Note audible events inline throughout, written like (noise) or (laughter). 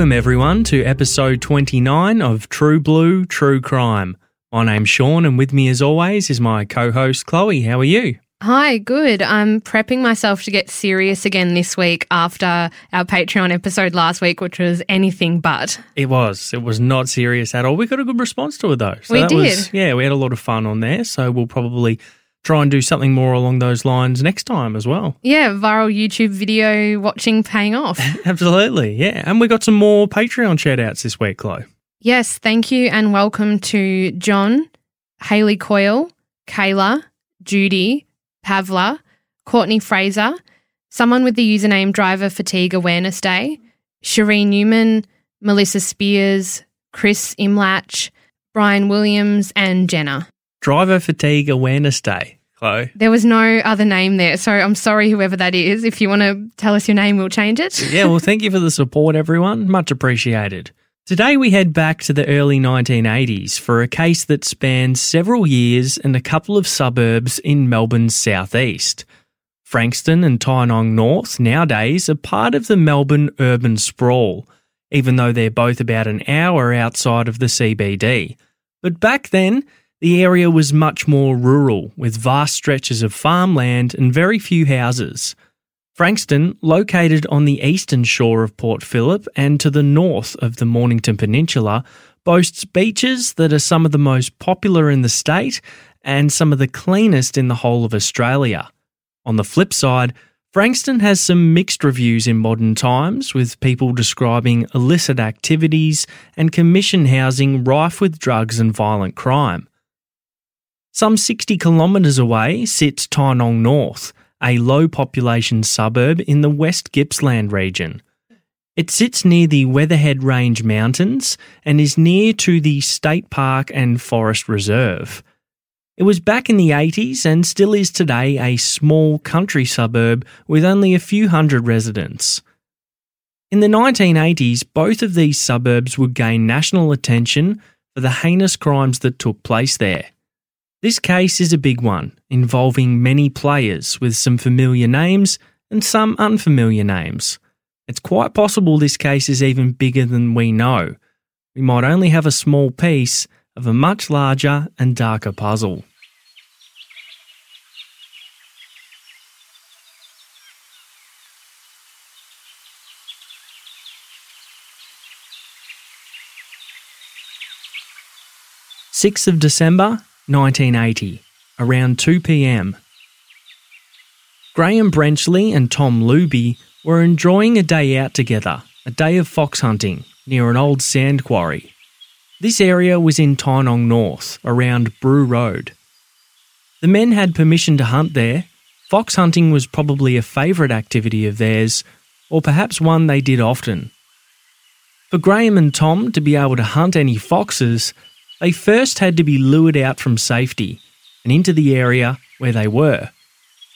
Welcome, everyone, to episode 29 of True Blue True Crime. My name's Sean, and with me, as always, is my co host, Chloe. How are you? Hi, good. I'm prepping myself to get serious again this week after our Patreon episode last week, which was anything but. It was. It was not serious at all. We got a good response to it, though. So We that did. Was, yeah, we had a lot of fun on there. So we'll probably try and do something more along those lines next time as well. Yeah, viral YouTube video watching paying off. (laughs) Absolutely. Yeah. And we got some more Patreon shout outs this week, Chloe. yes, thank you and welcome to John, Haley Coyle, Kayla, Judy, Pavla, Courtney Fraser, someone with the username Driver Fatigue Awareness Day, Sheree Newman, Melissa Spears, Chris Imlach, Brian Williams, and Jenna. Driver Fatigue Awareness Day, Chloe. There was no other name there, so I'm sorry, whoever that is. If you want to tell us your name, we'll change it. (laughs) Yeah, well, thank you for the support, everyone. Much appreciated. Today, we head back to the early 1980s for a case that spans several years and a couple of suburbs in Melbourne's southeast. Frankston and Tynong North nowadays are part of the Melbourne urban sprawl, even though they're both about an hour outside of the CBD. But back then, the area was much more rural, with vast stretches of farmland and very few houses. Frankston, located on the eastern shore of Port Phillip and to the north of the Mornington Peninsula, boasts beaches that are some of the most popular in the state and some of the cleanest in the whole of Australia. On the flip side, Frankston has some mixed reviews in modern times, with people describing illicit activities and commission housing rife with drugs and violent crime. Some 60 kilometres away sits Tynong North, a low population suburb in the West Gippsland region. It sits near the Weatherhead Range Mountains and is near to the State Park and Forest Reserve. It was back in the 80s and still is today a small country suburb with only a few hundred residents. In the 1980s, both of these suburbs would gain national attention for the heinous crimes that took place there. This case is a big one, involving many players with some familiar names and some unfamiliar names. It's quite possible this case is even bigger than we know. We might only have a small piece of a much larger and darker puzzle. Sixth of December, 1980, around 2 pm. Graham Brenchley and Tom Luby were enjoying a day out together, a day of fox hunting near an old sand quarry. This area was in Tynong North, around Brew Road. The men had permission to hunt there. Fox hunting was probably a favourite activity of theirs, or perhaps one they did often. For Graham and Tom to be able to hunt any foxes, they first had to be lured out from safety and into the area where they were.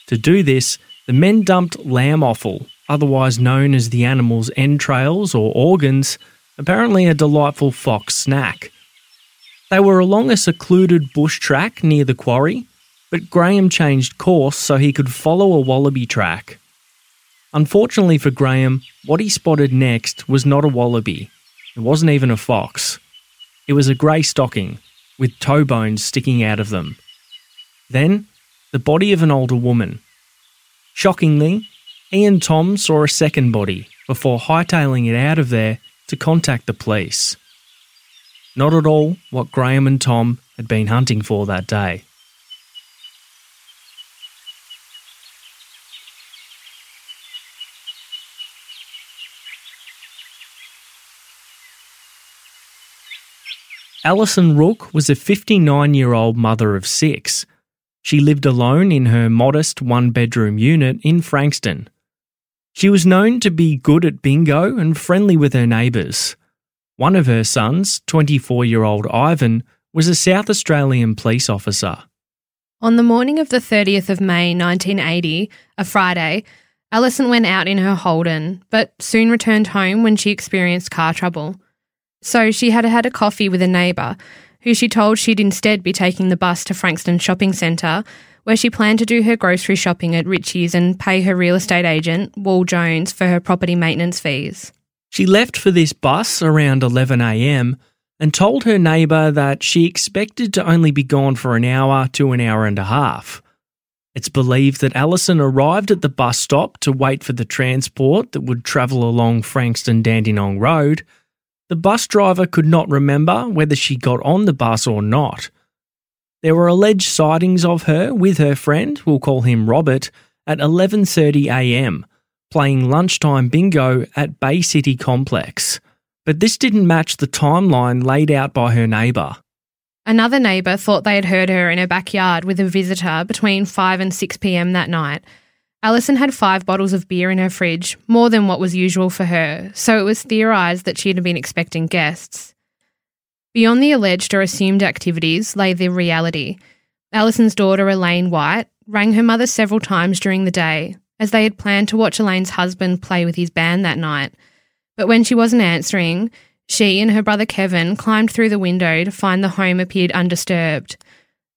To do this, the men dumped lamb offal, otherwise known as the animal's entrails or organs, apparently a delightful fox snack. They were along a secluded bush track near the quarry, but Graham changed course so he could follow a wallaby track. Unfortunately for Graham, what he spotted next was not a wallaby. It wasn't even a fox. It was a grey stocking, with toe bones sticking out of them. Then, the body of an older woman. Shockingly, he and Tom saw a second body before hightailing it out of there to contact the police. Not at all what Graham and Tom had been hunting for that day. Alison Rooke was a 59 year old mother of six. She lived alone in her modest one bedroom unit in Frankston. She was known to be good at bingo and friendly with her neighbours. One of her sons, 24 year old Ivan, was a South Australian police officer. On the morning of the 30th of May 1980, a Friday, Alison went out in her Holden, but soon returned home when she experienced car trouble. So she had had a coffee with a neighbour, who she told she'd instead be taking the bus to Frankston Shopping Centre, where she planned to do her grocery shopping at Ritchie's and pay her real estate agent, Wall Jones, for her property maintenance fees. She left for this bus around 11am and told her neighbour that she expected to only be gone for an hour to an hour and a half. It's believed that Alison arrived at the bus stop to wait for the transport that would travel along Frankston Dandenong Road the bus driver could not remember whether she got on the bus or not. There were alleged sightings of her with her friend, we'll call him Robert, at 11:30 a.m. playing lunchtime bingo at Bay City Complex. But this didn't match the timeline laid out by her neighbour. Another neighbour thought they had heard her in her backyard with a visitor between 5 and 6 pm that night, Alison had five bottles of beer in her fridge, more than what was usual for her, so it was theorised that she had been expecting guests. Beyond the alleged or assumed activities lay the reality. Alison's daughter, Elaine White, rang her mother several times during the day, as they had planned to watch Elaine's husband play with his band that night. But when she wasn't answering, she and her brother Kevin climbed through the window to find the home appeared undisturbed.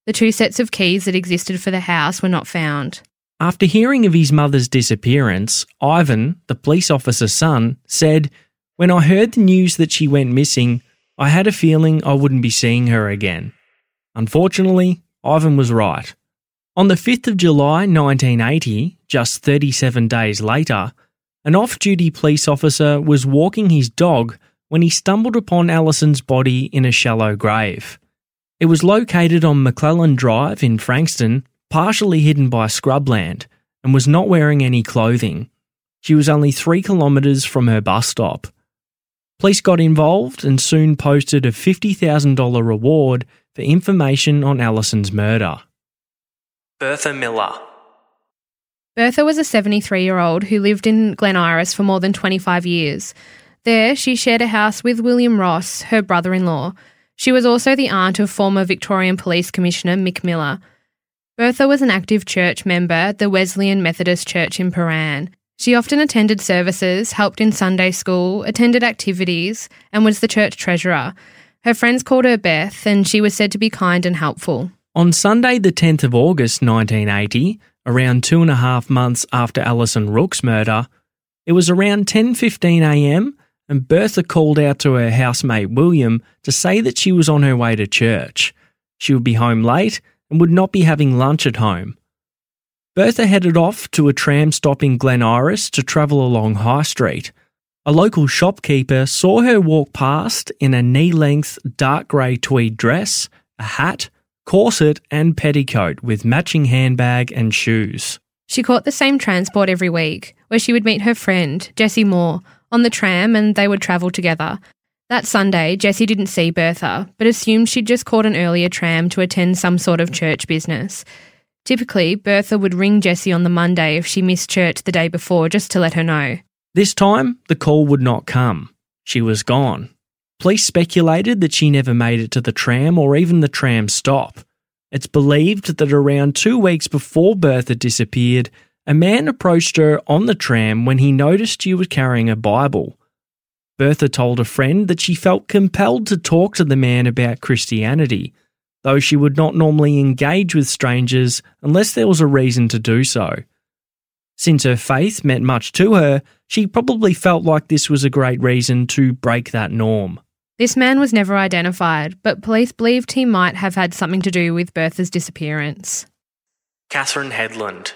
The two sets of keys that existed for the house were not found. After hearing of his mother's disappearance, Ivan, the police officer's son, said, When I heard the news that she went missing, I had a feeling I wouldn't be seeing her again. Unfortunately, Ivan was right. On the 5th of July 1980, just 37 days later, an off duty police officer was walking his dog when he stumbled upon Alison's body in a shallow grave. It was located on McClelland Drive in Frankston partially hidden by scrubland, and was not wearing any clothing. She was only three kilometres from her bus stop. Police got involved and soon posted a $50,000 reward for information on Alison's murder. Bertha Miller. Bertha was a 73 year old who lived in Glen Iris for more than 25 years. There, she shared a house with William Ross, her brother in law. She was also the aunt of former Victorian Police Commissioner Mick Miller. Bertha was an active church member at the Wesleyan Methodist Church in Prahran. She often attended services, helped in Sunday school, attended activities, and was the church treasurer. Her friends called her Beth, and she was said to be kind and helpful. On Sunday, the 10th of August 1980, around two and a half months after Alison Rooke's murder, it was around 10.15am and Bertha called out to her housemate William to say that she was on her way to church. She would be home late and would not be having lunch at home. Bertha headed off to a tram stop in Glen Iris to travel along High Street. A local shopkeeper saw her walk past in a knee length dark grey tweed dress, a hat, corset, and petticoat with matching handbag and shoes. She caught the same transport every week, where she would meet her friend, Jessie Moore, on the tram and they would travel together. That Sunday, Jessie didn't see Bertha, but assumed she'd just caught an earlier tram to attend some sort of church business. Typically, Bertha would ring Jessie on the Monday if she missed church the day before just to let her know. This time, the call would not come. She was gone. Police speculated that she never made it to the tram or even the tram stop. It's believed that around two weeks before Bertha disappeared, a man approached her on the tram when he noticed she was carrying a Bible. Bertha told a friend that she felt compelled to talk to the man about Christianity, though she would not normally engage with strangers unless there was a reason to do so. Since her faith meant much to her, she probably felt like this was a great reason to break that norm. This man was never identified, but police believed he might have had something to do with Bertha's disappearance. Catherine Headland.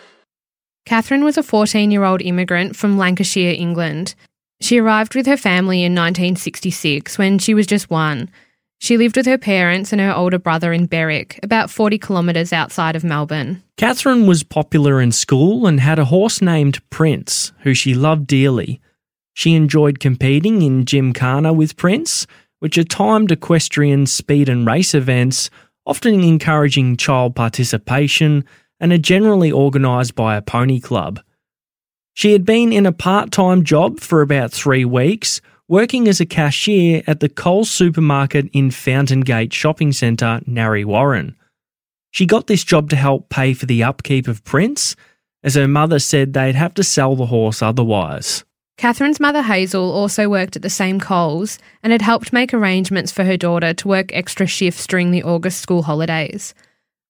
Catherine was a 14 year old immigrant from Lancashire, England. She arrived with her family in 1966 when she was just one. She lived with her parents and her older brother in Berwick, about 40 kilometres outside of Melbourne. Catherine was popular in school and had a horse named Prince, who she loved dearly. She enjoyed competing in Gymkhana with Prince, which are timed equestrian speed and race events, often encouraging child participation and are generally organised by a pony club. She had been in a part time job for about three weeks working as a cashier at the Coles supermarket in Fountain Gate Shopping Centre, Narre Warren. She got this job to help pay for the upkeep of Prince, as her mother said they'd have to sell the horse otherwise. Catherine's mother Hazel also worked at the same Coles and had helped make arrangements for her daughter to work extra shifts during the August school holidays.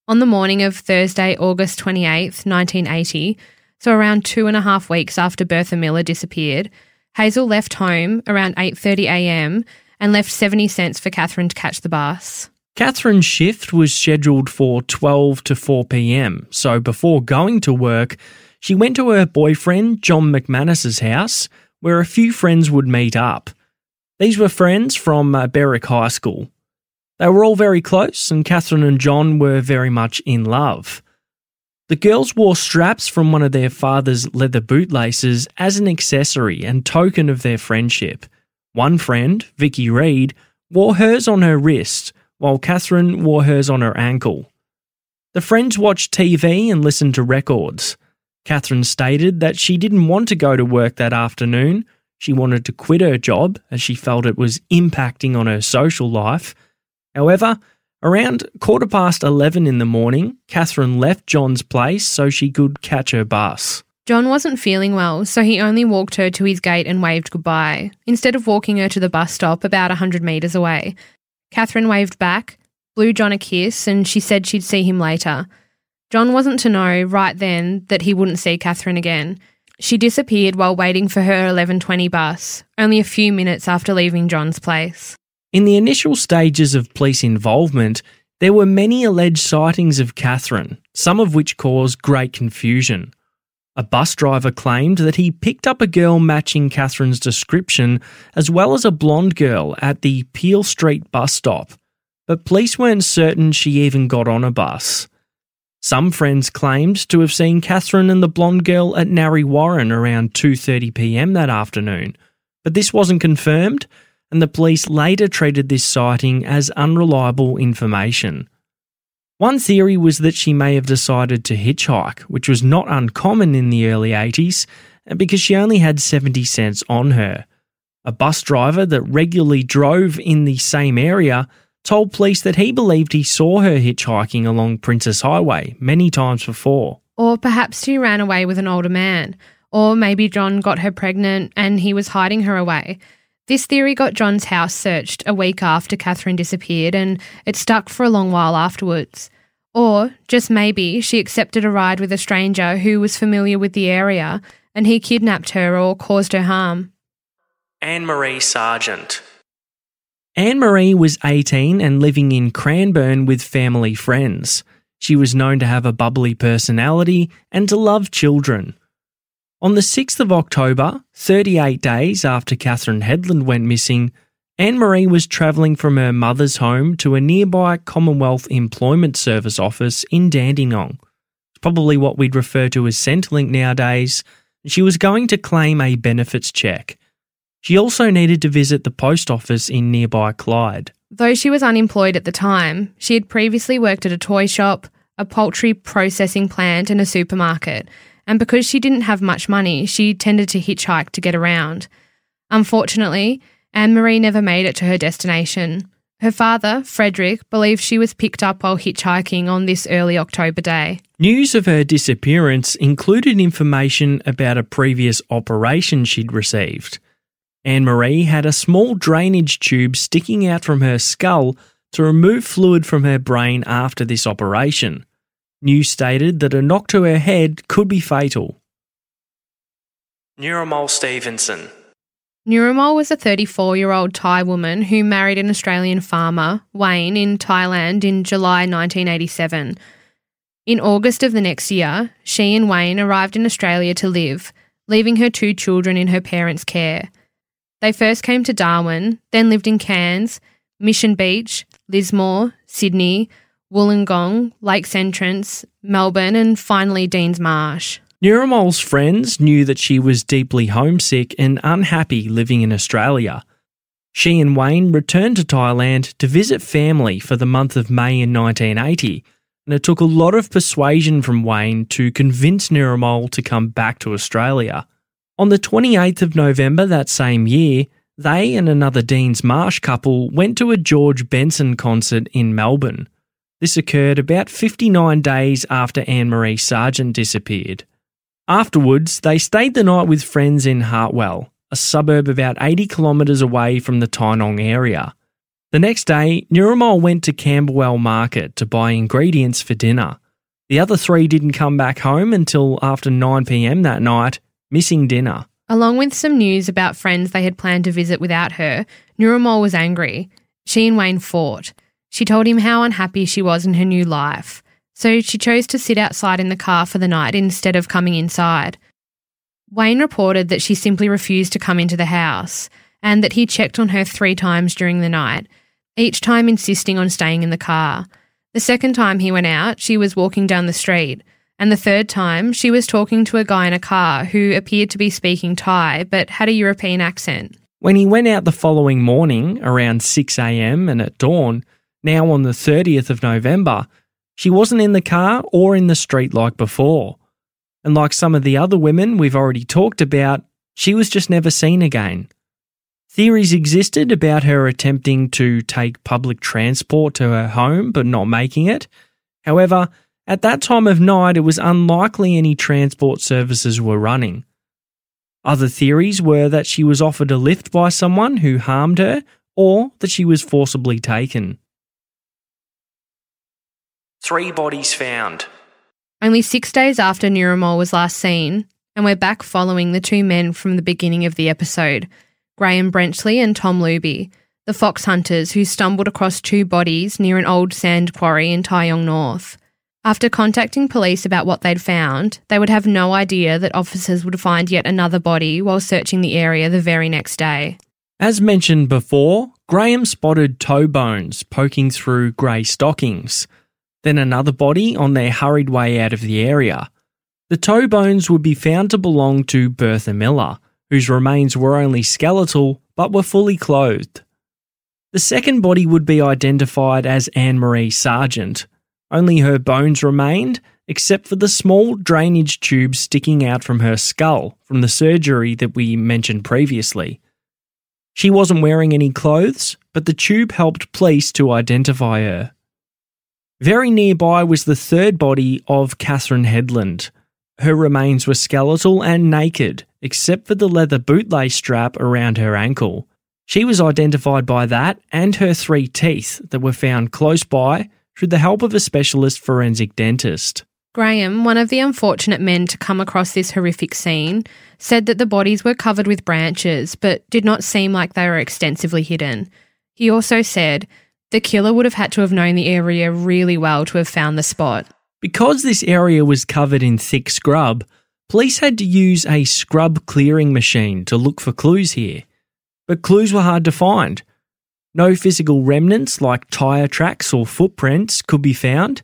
On the morning of Thursday, August 28th, 1980, so around two and a half weeks after Bertha Miller disappeared, Hazel left home around 8.30am and left 70 cents for Catherine to catch the bus. Catherine's shift was scheduled for 12 to 4 pm, so before going to work, she went to her boyfriend John McManus's house, where a few friends would meet up. These were friends from uh, Berwick High School. They were all very close, and Catherine and John were very much in love. The girls wore straps from one of their father's leather bootlaces as an accessory and token of their friendship. One friend, Vicky Reed, wore hers on her wrist, while Catherine wore hers on her ankle. The friends watched TV and listened to records. Catherine stated that she didn't want to go to work that afternoon. She wanted to quit her job as she felt it was impacting on her social life. However, Around quarter past 11 in the morning, Catherine left John's place so she could catch her bus. John wasn't feeling well, so he only walked her to his gate and waved goodbye, instead of walking her to the bus stop about a 100 metres away. Catherine waved back, blew John a kiss, and she said she'd see him later. John wasn't to know right then that he wouldn't see Catherine again. She disappeared while waiting for her 11:20 bus, only a few minutes after leaving John's place. In the initial stages of police involvement, there were many alleged sightings of Catherine, some of which caused great confusion. A bus driver claimed that he picked up a girl matching Catherine's description, as well as a blonde girl at the Peel Street bus stop, but police weren't certain she even got on a bus. Some friends claimed to have seen Catherine and the blonde girl at Narre Warren around 2:30 p.m. that afternoon, but this wasn't confirmed and the police later treated this sighting as unreliable information. One theory was that she may have decided to hitchhike, which was not uncommon in the early 80s, because she only had 70 cents on her. A bus driver that regularly drove in the same area told police that he believed he saw her hitchhiking along Princes Highway many times before. Or perhaps she ran away with an older man. Or maybe John got her pregnant and he was hiding her away. This theory got John's house searched a week after Catherine disappeared, and it stuck for a long while afterwards. Or, just maybe, she accepted a ride with a stranger who was familiar with the area and he kidnapped her or caused her harm. Anne Marie Sargent. Anne Marie was 18 and living in Cranbourne with family friends. She was known to have a bubbly personality and to love children. On the 6th of October, 38 days after Catherine Headland went missing, Anne Marie was travelling from her mother's home to a nearby Commonwealth Employment Service office in Dandenong. It's probably what we'd refer to as Centrelink nowadays. She was going to claim a benefits check. She also needed to visit the post office in nearby Clyde. Though she was unemployed at the time, she had previously worked at a toy shop, a poultry processing plant, and a supermarket and because she didn't have much money, she tended to hitchhike to get around. Unfortunately, Anne Marie never made it to her destination. Her father, Frederick, believed she was picked up while hitchhiking on this early October day. News of her disappearance included information about a previous operation she'd received. Anne Marie had a small drainage tube sticking out from her skull to remove fluid from her brain after this operation. News stated that a knock to her head could be fatal. Neuramol Stevenson. Neuramol was a 34 year old Thai woman who married an Australian farmer, Wayne, in Thailand in July 1987. In August of the next year, she and Wayne arrived in Australia to live, leaving her two children in her parents' care. They first came to Darwin, then lived in Cairns, Mission Beach, Lismore, Sydney, Wollongong, Lakes Entrance, Melbourne, and finally Deans Marsh. Neuramol's friends knew that she was deeply homesick and unhappy living in Australia. She and Wayne returned to Thailand to visit family for the month of May in 1980, and it took a lot of persuasion from Wayne to convince Neuramol to come back to Australia. On the 28th of November that same year, they and another Deans Marsh couple went to a George Benson concert in Melbourne. This occurred about 59 days after Anne Marie Sargent disappeared. Afterwards, they stayed the night with friends in Hartwell, a suburb about 80 kilometres away from the Tynong area. The next day, Neuramol went to Camberwell Market to buy ingredients for dinner. The other three didn't come back home until after 9pm that night, missing dinner. Along with some news about friends they had planned to visit without her, Neuramol was angry. She and Wayne fought. She told him how unhappy she was in her new life so she chose to sit outside in the car for the night instead of coming inside. Wayne reported that she simply refused to come into the house and that he checked on her three times during the night, each time insisting on staying in the car. The second time he went out, she was walking down the street, and the third time, she was talking to a guy in a car who appeared to be speaking Thai but had a European accent. When he went out the following morning, around 6am and at dawn, now on the 30th of November, she wasn't in the car or in the street like before. And like some of the other women we've already talked about, she was just never seen again. Theories existed about her attempting to take public transport to her home but not making it. However, at that time of night, it was unlikely any transport services were running. Other theories were that she was offered a lift by someone who harmed her or that she was forcibly taken. Three bodies found. Only six days after Neuramol was last seen, and we're back following the two men from the beginning of the episode Graham Brenchley and Tom Luby, the fox hunters who stumbled across two bodies near an old sand quarry in Tynong North. After contacting police about what they'd found, they would have no idea that officers would find yet another body while searching the area the very next day. As mentioned before, Graham spotted toe bones poking through grey stockings then another body on their hurried way out of the area. The toe bones would be found to belong to Bertha Miller, whose remains were only skeletal but were fully clothed. The second body would be identified as Anne Marie Sargent. Only her bones remained, except for the small drainage tube sticking out from her skull from the surgery that we mentioned previously. She wasn't wearing any clothes, but the tube helped police to identify her. Very nearby was the third body of Catherine Headland. Her remains were skeletal and naked, except for the leather bootlace strap around her ankle. She was identified by that and her three teeth that were found close by through the help of a specialist forensic dentist. Graham, one of the unfortunate men to come across this horrific scene, said that the bodies were covered with branches but did not seem like they were extensively hidden. He also said the killer would have had to have known the area really well to have found the spot. Because this area was covered in thick scrub, police had to use a scrub clearing machine to look for clues here. But clues were hard to find. No physical remnants like tyre tracks or footprints could be found,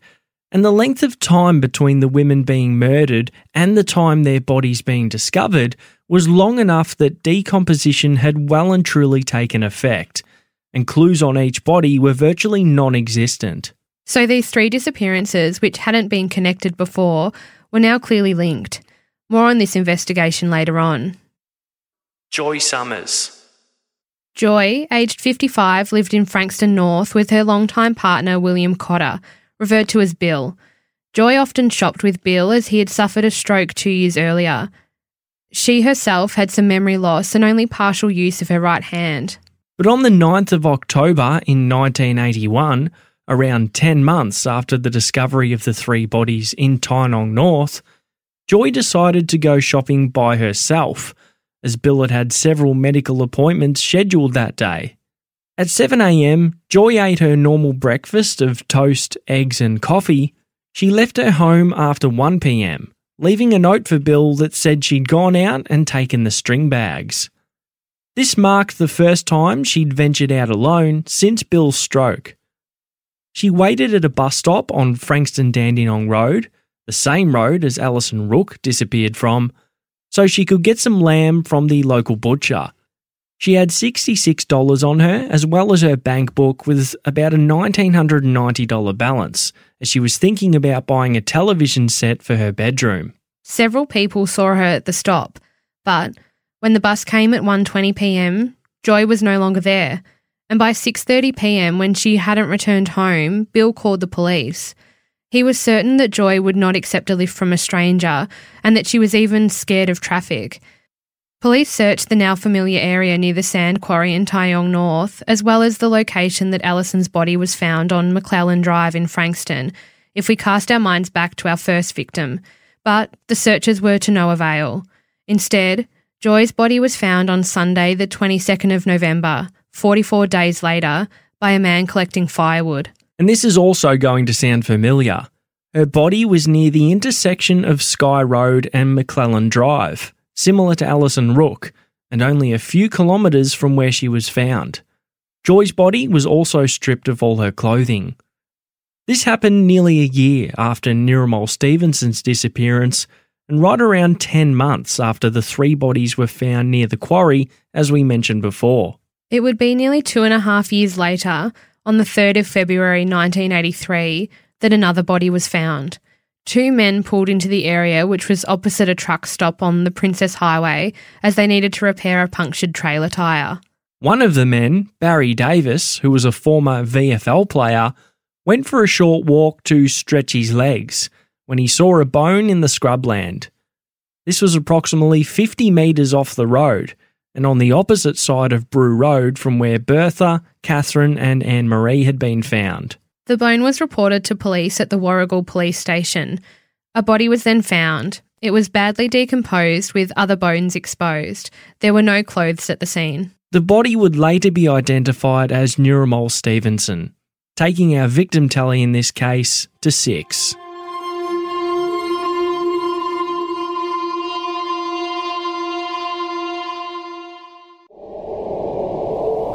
and the length of time between the women being murdered and the time their bodies being discovered was long enough that decomposition had well and truly taken effect and clues on each body were virtually non existent. So these three disappearances, which hadn't been connected before, were now clearly linked. More on this investigation later on. Joy Summers. Joy, aged 55, lived in Frankston North with her longtime partner William Cotter, referred to as Bill. Joy often shopped with Bill as he had suffered a stroke two years earlier. She herself had some memory loss and only partial use of her right hand. But on the 9th of October in 1981, around 10 months after the discovery of the three bodies in Tynong North, Joy decided to go shopping by herself, as Bill had had several medical appointments scheduled that day. At 7am, Joy ate her normal breakfast of toast, eggs, and coffee. She left her home after 1pm, leaving a note for Bill that said she'd gone out and taken the string bags. This marked the first time she'd ventured out alone since Bill's stroke. She waited at a bus stop on Frankston Dandenong Road the same road as Alison Rooke disappeared from, so she could get some lamb from the local butcher. She had $66 on her, as well as her bank book with about a $1,990 balance, as she was thinking about buying a television set for her bedroom. Several people saw her at the stop, but when the bus came at 1:20 p.m., Joy was no longer there. And by 6:30 p.m., when she hadn't returned home, Bill called the police. He was certain that Joy would not accept a lift from a stranger and that she was even scared of traffic. Police searched the now familiar area near the sand quarry in Tynong North, as well as the location that Allison's body was found on McClelland Drive in Frankston, if we cast our minds back to our first victim. But the searches were to no avail. Instead, Joy's body was found on Sunday, the 22nd of November, 44 days later, by a man collecting firewood. And this is also going to sound familiar. Her body was near the intersection of Skye Road and McClelland Drive, similar to Alison Rooke, and only a few kilometres from where she was found. Joy's body was also stripped of all her clothing. This happened nearly a year after Nirmal Stevenson's disappearance, and right around 10 months after the three bodies were found near the quarry, as we mentioned before. It would be nearly two and a half years later on the 3rd of February 1983 that another body was found. Two men pulled into the area, which was opposite a truck stop on the Princes Highway, as they needed to repair a punctured trailer tyre. One of the men, Barry Davis, who was a former VFL player, went for a short walk to stretch his legs when he saw a bone in the scrubland. This was approximately 50 metres off the road and on the opposite side of Brew Road from where Bertha, Catherine, and Anne Marie had been found. The bone was reported to police at the Warragul police station. A body was then found. It was badly decomposed with other bones exposed. There were no clothes at the scene. The body would later be identified as Nirmal Stevenson, taking our victim tally in this case to six.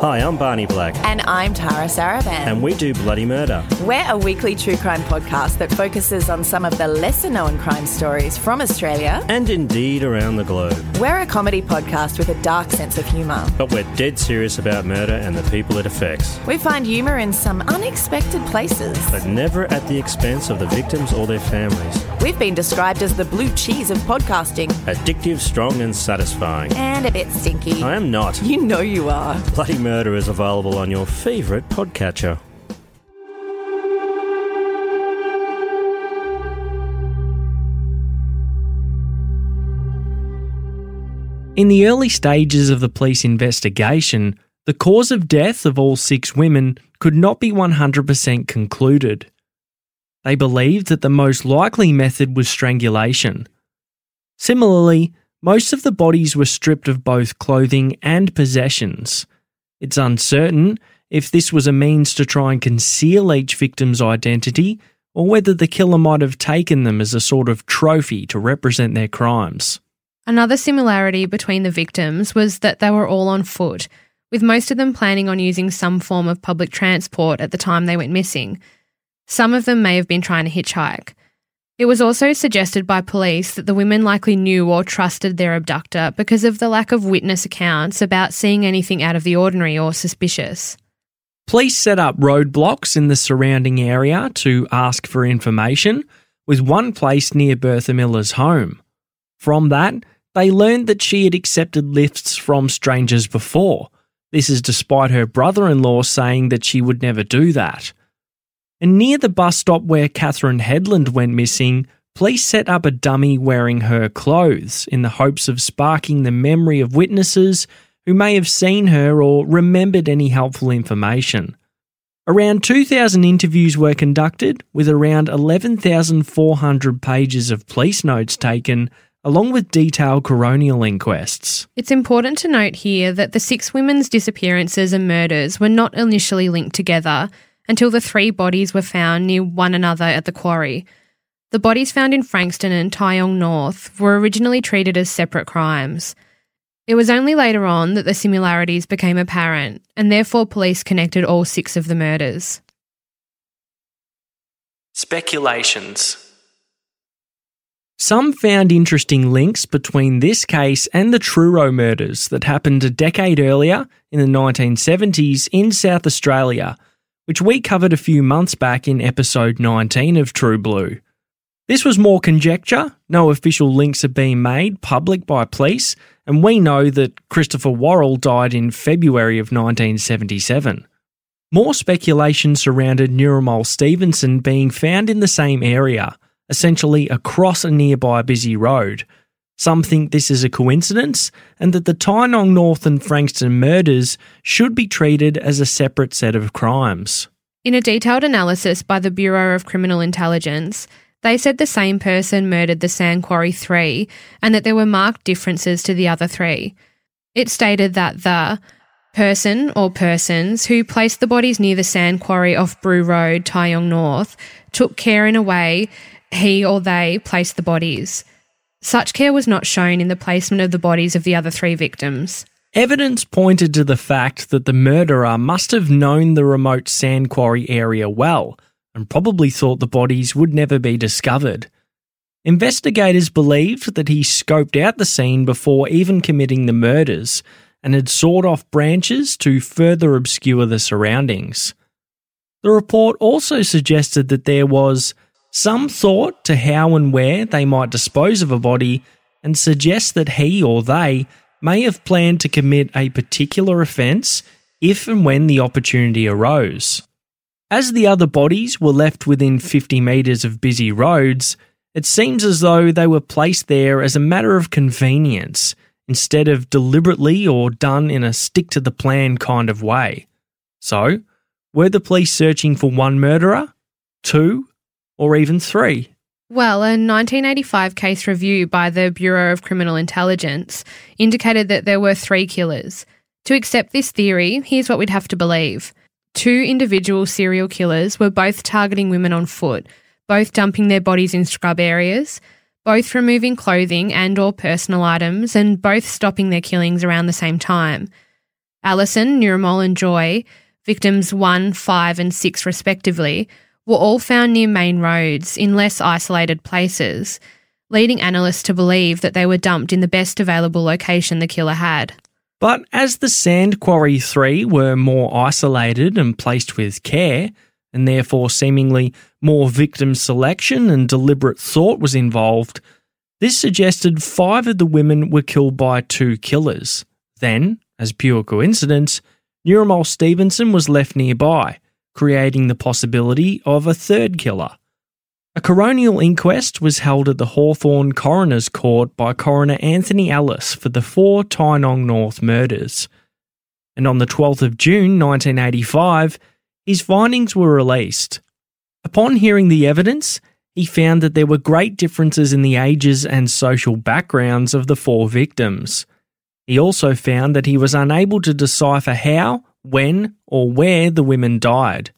Hi, I'm Barney Black. And I'm Tara Saravan. And we do Bloody Murder. We're a weekly true crime podcast that focuses on some of the lesser known crime stories from Australia. And indeed around the globe. We're a comedy podcast with a dark sense of humour. But we're dead serious about murder and the people it affects. We find humour in some unexpected places. But never at the expense of the victims or their families. We've been described as the blue cheese of podcasting. Addictive, strong, and satisfying. And a bit stinky. I am not. You know you are. Bloody Murder Murder is available on your favourite podcatcher. In the early stages of the police investigation, the cause of death of all six women could not be 100% concluded. They believed that the most likely method was strangulation. Similarly, most of the bodies were stripped of both clothing and possessions. It's uncertain if this was a means to try and conceal each victim's identity or whether the killer might have taken them as a sort of trophy to represent their crimes. Another similarity between the victims was that they were all on foot, with most of them planning on using some form of public transport at the time they went missing. Some of them may have been trying to hitchhike. It was also suggested by police that the women likely knew or trusted their abductor because of the lack of witness accounts about seeing anything out of the ordinary or suspicious. Police set up roadblocks in the surrounding area to ask for information, with one placed near Bertha Miller's home. From that, they learned that she had accepted lifts from strangers before. This is despite her brother in law saying that she would never do that. And near the bus stop where Catherine Headland went missing, police set up a dummy wearing her clothes in the hopes of sparking the memory of witnesses who may have seen her or remembered any helpful information. Around 2,000 interviews were conducted, with around 11,400 pages of police notes taken, along with detailed coronial inquests. It's important to note here that the six women's disappearances and murders were not initially linked together until the three bodies were found near one another at the quarry. The bodies found in Frankston and Tynong North were originally treated as separate crimes. It was only later on that the similarities became apparent, and therefore police connected all six of the murders. Speculations. Some found interesting links between this case and the Truro murders that happened a decade earlier in the 1970s in South Australia, which we covered a few months back in episode 19 of True Blue. This was more conjecture, no official links have been made public by police, and we know that Christopher Worrell died in February of 1977. More speculation surrounded Nirrumal Stevenson being found in the same area, essentially across a nearby busy road. Some think this is a coincidence and that the Tynong North and Frankston murders should be treated as a separate set of crimes. In a detailed analysis by the Bureau of Criminal Intelligence, they said the same person murdered the Sand Quarry 3 and that there were marked differences to the other three. It stated that the person or persons who placed the bodies near the sand quarry off Brew Road, Tynong North, took care in a way he or they placed the bodies. Such care was not shown in the placement of the bodies of the other three victims. Evidence pointed to the fact that the murderer must have known the remote sand quarry area well and probably thought the bodies would never be discovered. Investigators believed that he scoped out the scene before even committing the murders and had sawed off branches to further obscure the surroundings. The report also suggested that there was some thought to how and where they might dispose of a body and suggest that he or they may have planned to commit a particular offence if and when the opportunity arose. As the other bodies were left within 50 metres of busy roads, it seems as though they were placed there as a matter of convenience instead of deliberately or done in a stick to the plan kind of way. So, were the police searching for one murderer, two, or even three? Well, a 1985 case review by the Bureau of Criminal Intelligence indicated that there were three killers. To accept this theory, here's what we'd have to believe. Two individual serial killers were both targeting women on foot, both dumping their bodies in scrub areas, both removing clothing and or personal items, and both stopping their killings around the same time. Alison, Nirrumal and Joy, victims 1, 5 and 6 respectively, were all found near main roads in less isolated places, leading analysts to believe that they were dumped in the best available location the killer had. But as the Sand Quarry 3 were more isolated and placed with care, and therefore seemingly more victim selection and deliberate thought was involved, this suggested five of the women were killed by two killers. Then, as pure coincidence, Nirrumal Stevenson was left nearby, creating the possibility of a third killer. A coronial inquest was held at the Hawthorn Coroner's Court by Coroner Anthony Ellis for the four Tynong North murders. And on the 12th of June 1985, his findings were released. Upon hearing the evidence, he found that there were great differences in the ages and social backgrounds of the four victims. He also found that he was unable to decipher how, when, or where the women died.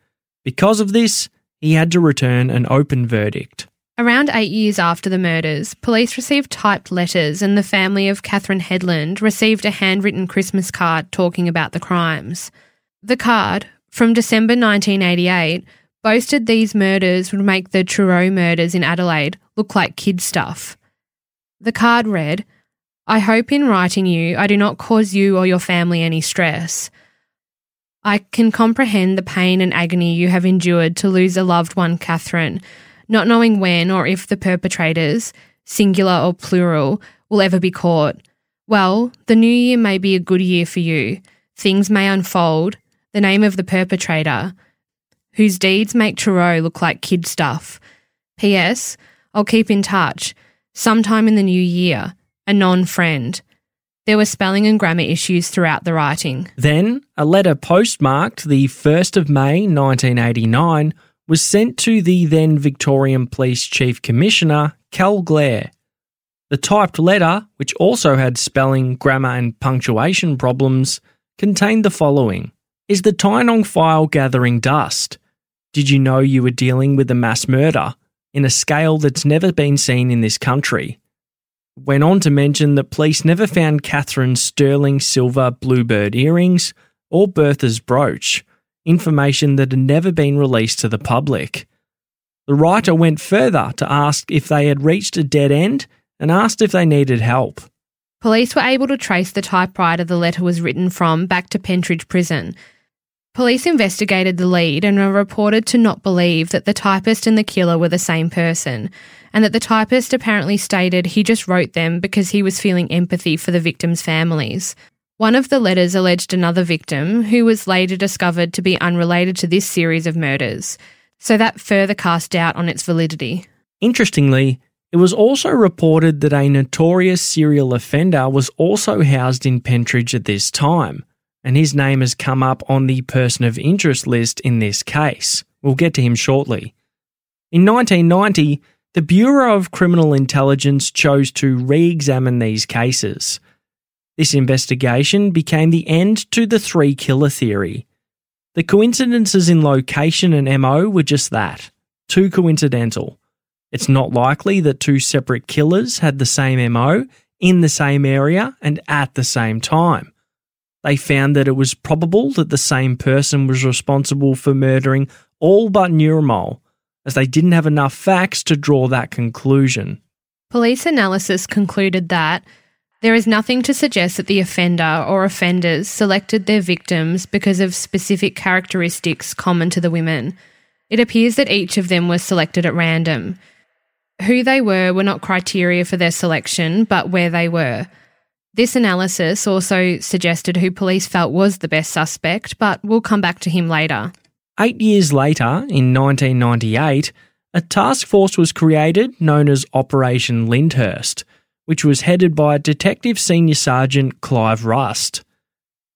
Because of this, he had to return an open verdict. Around eight years after the murders, police received typed letters, and the family of Catherine Headland received a handwritten Christmas card talking about the crimes. The card, from December 1988, boasted these murders would make the Truro murders in Adelaide look like kid stuff. The card read, I hope in writing you I do not cause you or your family any stress. I can comprehend the pain and agony you have endured to lose a loved one, Catherine, not knowing when or if the perpetrators, singular or plural, will ever be caught. Well, the new year may be a good year for you. Things may unfold. The name of the perpetrator, whose deeds make Truro look like kid stuff. P.S. I'll keep in touch. Sometime in the new year. A non friend. There were spelling and grammar issues throughout the writing. Then, a letter postmarked the 1st of May 1989 was sent to the then Victorian Police Chief Commissioner, Kel Glare. The typed letter, which also had spelling, grammar, and punctuation problems, contained the following Is the Tynong file gathering dust? Did you know you were dealing with a mass murder in a scale that's never been seen in this country? Went on to mention that police never found Catherine's sterling silver bluebird earrings or Bertha's brooch, information that had never been released to the public. The writer went further to ask if they had reached a dead end and asked if they needed help. Police were able to trace the typewriter the letter was written from back to Pentridge Prison. Police investigated the lead and were reported to not believe that the typist and the killer were the same person, and that the typist apparently stated he just wrote them because he was feeling empathy for the victims' families. One of the letters alleged another victim, who was later discovered to be unrelated to this series of murders, so that further cast doubt on its validity. Interestingly, it was also reported that a notorious serial offender was also housed in Pentridge at this time, and his name has come up on the person of interest list in this case. We'll get to him shortly. In 1990, the Bureau of Criminal Intelligence chose to re examine these cases. This investigation became the end to the three killer theory. The coincidences in location and MO were just that too coincidental. It's not likely that two separate killers had the same MO in the same area and at the same time. They found that it was probable that the same person was responsible for murdering all but Narumon, as they didn't have enough facts to draw that conclusion. Police analysis concluded that there is nothing to suggest that the offender or offenders selected their victims because of specific characteristics common to the women. It appears that each of them was selected at random. Who they were were not criteria for their selection, but where they were. This analysis also suggested who police felt was the best suspect, but we'll come back to him later. Eight years later, in 1998, a task force was created known as Operation Lyndhurst, which was headed by Detective Senior Sergeant Clive Rust.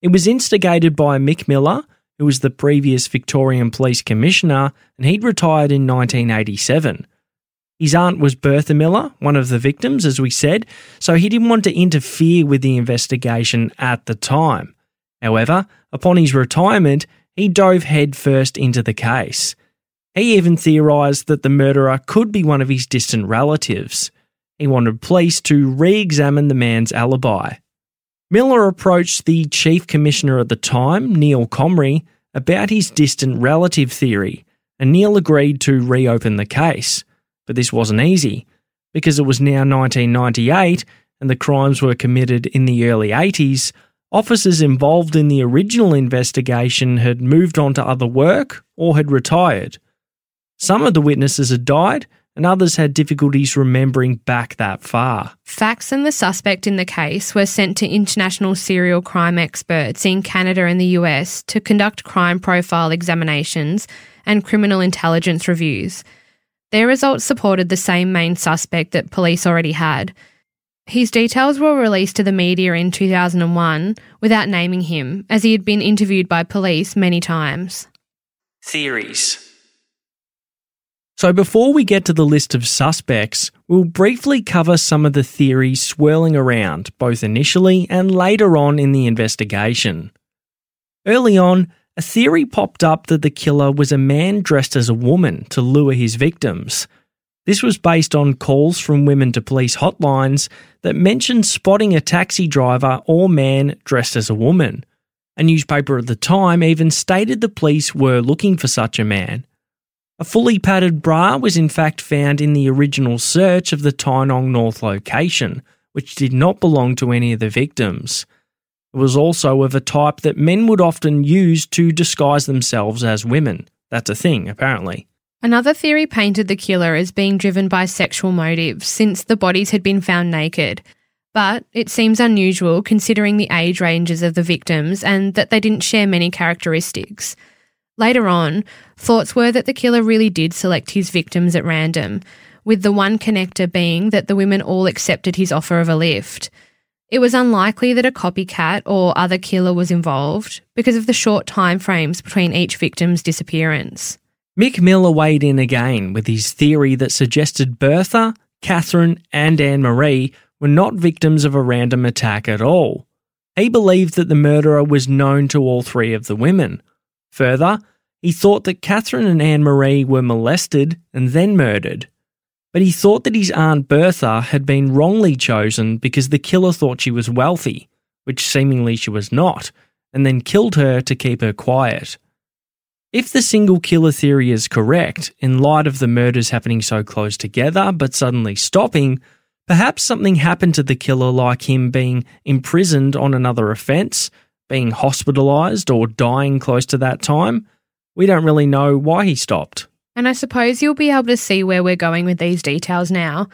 It was instigated by Mick Miller, who was the previous Victorian Police Commissioner, and he'd retired in 1987. His aunt was Bertha Miller, one of the victims, as we said, so he didn't want to interfere with the investigation at the time. However, upon his retirement, he dove headfirst into the case. He even theorised that the murderer could be one of his distant relatives. He wanted police to re examine the man's alibi. Miller approached the Chief Commissioner at the time, Neil Comrie, about his distant relative theory, and Neil agreed to reopen the case. But this wasn't easy, because it was now 1998 and the crimes were committed in the early 80s. Officers involved in the original investigation had moved on to other work or had retired. Some of the witnesses had died, and others had difficulties remembering back that far. Facts and the suspect in the case were sent to international serial crime experts in Canada and the US to conduct crime profile examinations and criminal intelligence reviews. Their results supported the same main suspect that police already had. His details were released to the media in 2001 without naming him, as he had been interviewed by police many times. Theories. So, before we get to the list of suspects, we'll briefly cover some of the theories swirling around, both initially and later on in the investigation. Early on, a theory popped up that the killer was a man dressed as a woman to lure his victims. This was based on calls from women to police hotlines that mentioned spotting a taxi driver or man dressed as a woman. A newspaper at the time even stated the police were looking for such a man. A fully padded bra was in fact found in the original search of the Tynong North location, which did not belong to any of the victims. Was also of a type that men would often use to disguise themselves as women. That's a thing, apparently. Another theory painted the killer as being driven by sexual motives since the bodies had been found naked. But it seems unusual considering the age ranges of the victims and that they didn't share many characteristics. Later on, thoughts were that the killer really did select his victims at random, with the one connector being that the women all accepted his offer of a lift. It was unlikely that a copycat or other killer was involved because of the short time frames between each victim's disappearance. Mick Miller weighed in again with his theory that suggested Bertha, Catherine, and Anne Marie were not victims of a random attack at all. He believed that the murderer was known to all three of the women. Further, he thought that Catherine and Anne Marie were molested and then murdered. But he thought that his Aunt Bertha had been wrongly chosen because the killer thought she was wealthy, which seemingly she was not, and then killed her to keep her quiet. If the single killer theory is correct, in light of the murders happening so close together but suddenly stopping, perhaps something happened to the killer like him being imprisoned on another offence, being hospitalised, or dying close to that time. We don't really know why he stopped. And I suppose you'll be able to see where we're going with these details now.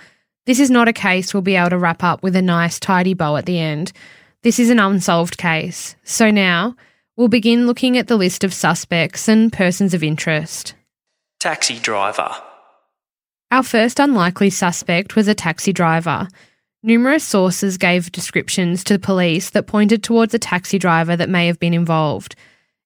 This is not a case we'll be able to wrap up with a nice, tidy bow at the end. This is an unsolved case. So now, we'll begin looking at the list of suspects and persons of interest. Taxi driver. Our first unlikely suspect was a taxi driver. Numerous sources gave descriptions to the police that pointed towards a taxi driver that may have been involved.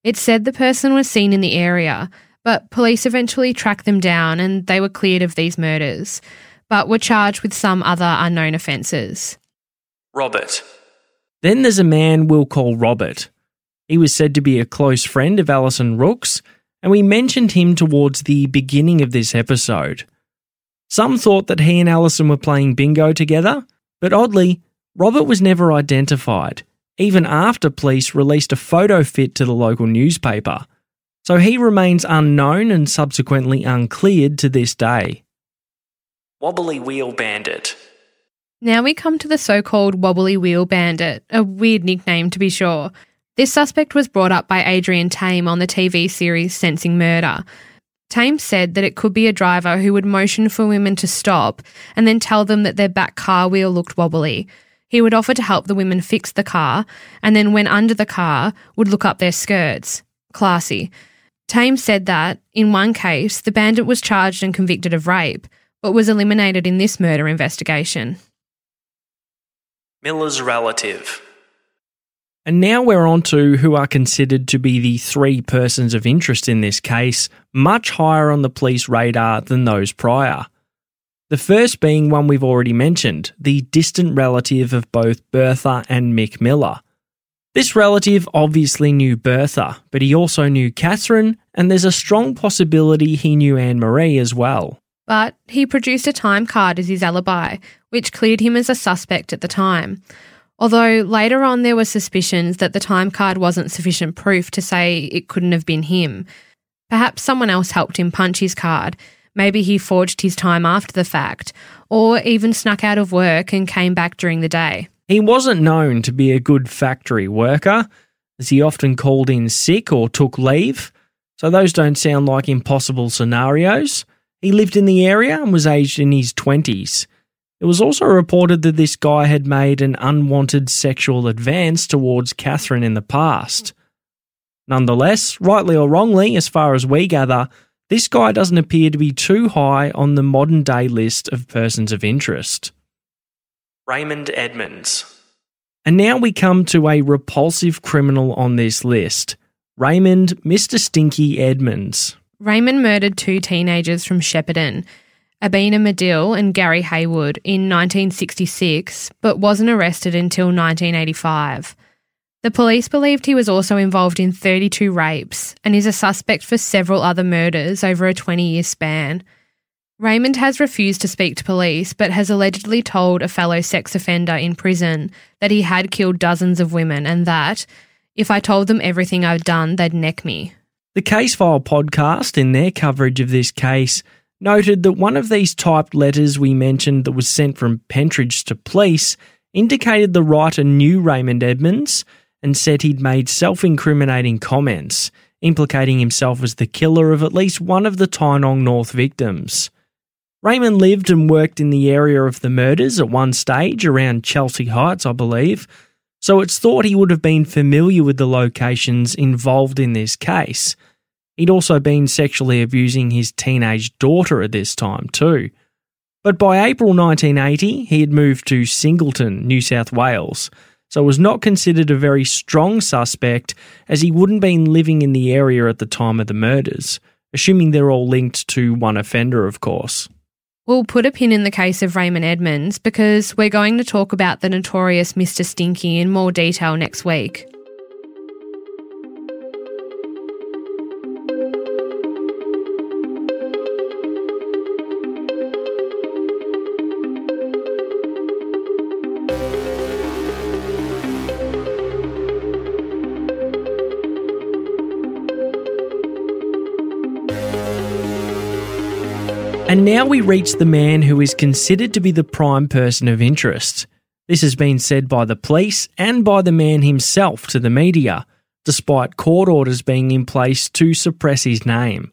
It said the person was seen in the area, but police eventually tracked them down and they were cleared of these murders, but were charged with some other unknown offences. Robert. Then there's a man we'll call Robert. He was said to be a close friend of Alison Rooks, and we mentioned him towards the beginning of this episode. Some thought that he and Alison were playing bingo together, but oddly, Robert was never identified, even after police released a photo fit to the local newspaper. So he remains unknown and subsequently uncleared to this day. Wobbly Wheel Bandit. Now we come to the so called Wobbly Wheel Bandit, a weird nickname to be sure. This suspect was brought up by Adrian Tame on the TV series Sensing Murder. Tame said that it could be a driver who would motion for women to stop and then tell them that their back car wheel looked wobbly. He would offer to help the women fix the car and then, when under the car, would look up their skirts. Classy. Tame said that, in one case, the bandit was charged and convicted of rape, but was eliminated in this murder investigation. Miller's relative. And now we're on to who are considered to be the three persons of interest in this case, much higher on the police radar than those prior. The first being one we've already mentioned, the distant relative of both Bertha and Mick Miller. This relative obviously knew Bertha, but he also knew Catherine, and there's a strong possibility he knew Anne Marie as well. But he produced a time card as his alibi, which cleared him as a suspect at the time. Although later on there were suspicions that the time card wasn't sufficient proof to say it couldn't have been him. Perhaps someone else helped him punch his card. Maybe he forged his time after the fact, or even snuck out of work and came back during the day. He wasn't known to be a good factory worker, as he often called in sick or took leave, so those don't sound like impossible scenarios. He lived in the area and was aged in his 20s. It was also reported that this guy had made an unwanted sexual advance towards Catherine in the past. Nonetheless, rightly or wrongly, as far as we gather, this guy doesn't appear to be too high on the modern day list of persons of interest. Raymond Edmunds. And now we come to a repulsive criminal on this list Raymond Mr. Stinky Edmunds. Raymond murdered two teenagers from Shepparton Abina Madill and Garry Heywood in 1966, but wasn't arrested until 1985. The police believed he was also involved in 32 rapes and is a suspect for several other murders over a 20 year span. Raymond has refused to speak to police, but has allegedly told a fellow sex offender in prison that he had killed dozens of women and that, if I told them everything I've done, they'd neck me. The Casefile podcast, in their coverage of this case, noted that one of these typed letters we mentioned that was sent from Pentridge to police indicated the writer knew Raymond Edmunds and said he'd made self incriminating comments, implicating himself as the killer of at least one of the Tynong North victims. Raymond lived and worked in the area of the murders at one stage, around Chelsea Heights, I believe, so it's thought he would have been familiar with the locations involved in this case. He'd also been sexually abusing his teenage daughter at this time, too. But by April 1980, he had moved to Singleton, New South Wales, so was not considered a very strong suspect as he wouldn't been living in the area at the time of the murders, assuming they're all linked to one offender, of course. We'll put a pin in the case of Raymond Edmunds because we're going to talk about the notorious Mr. Stinky in more detail next week. And now we reach the man who is considered to be the prime person of interest. This has been said by the police and by the man himself to the media, despite court orders being in place to suppress his name.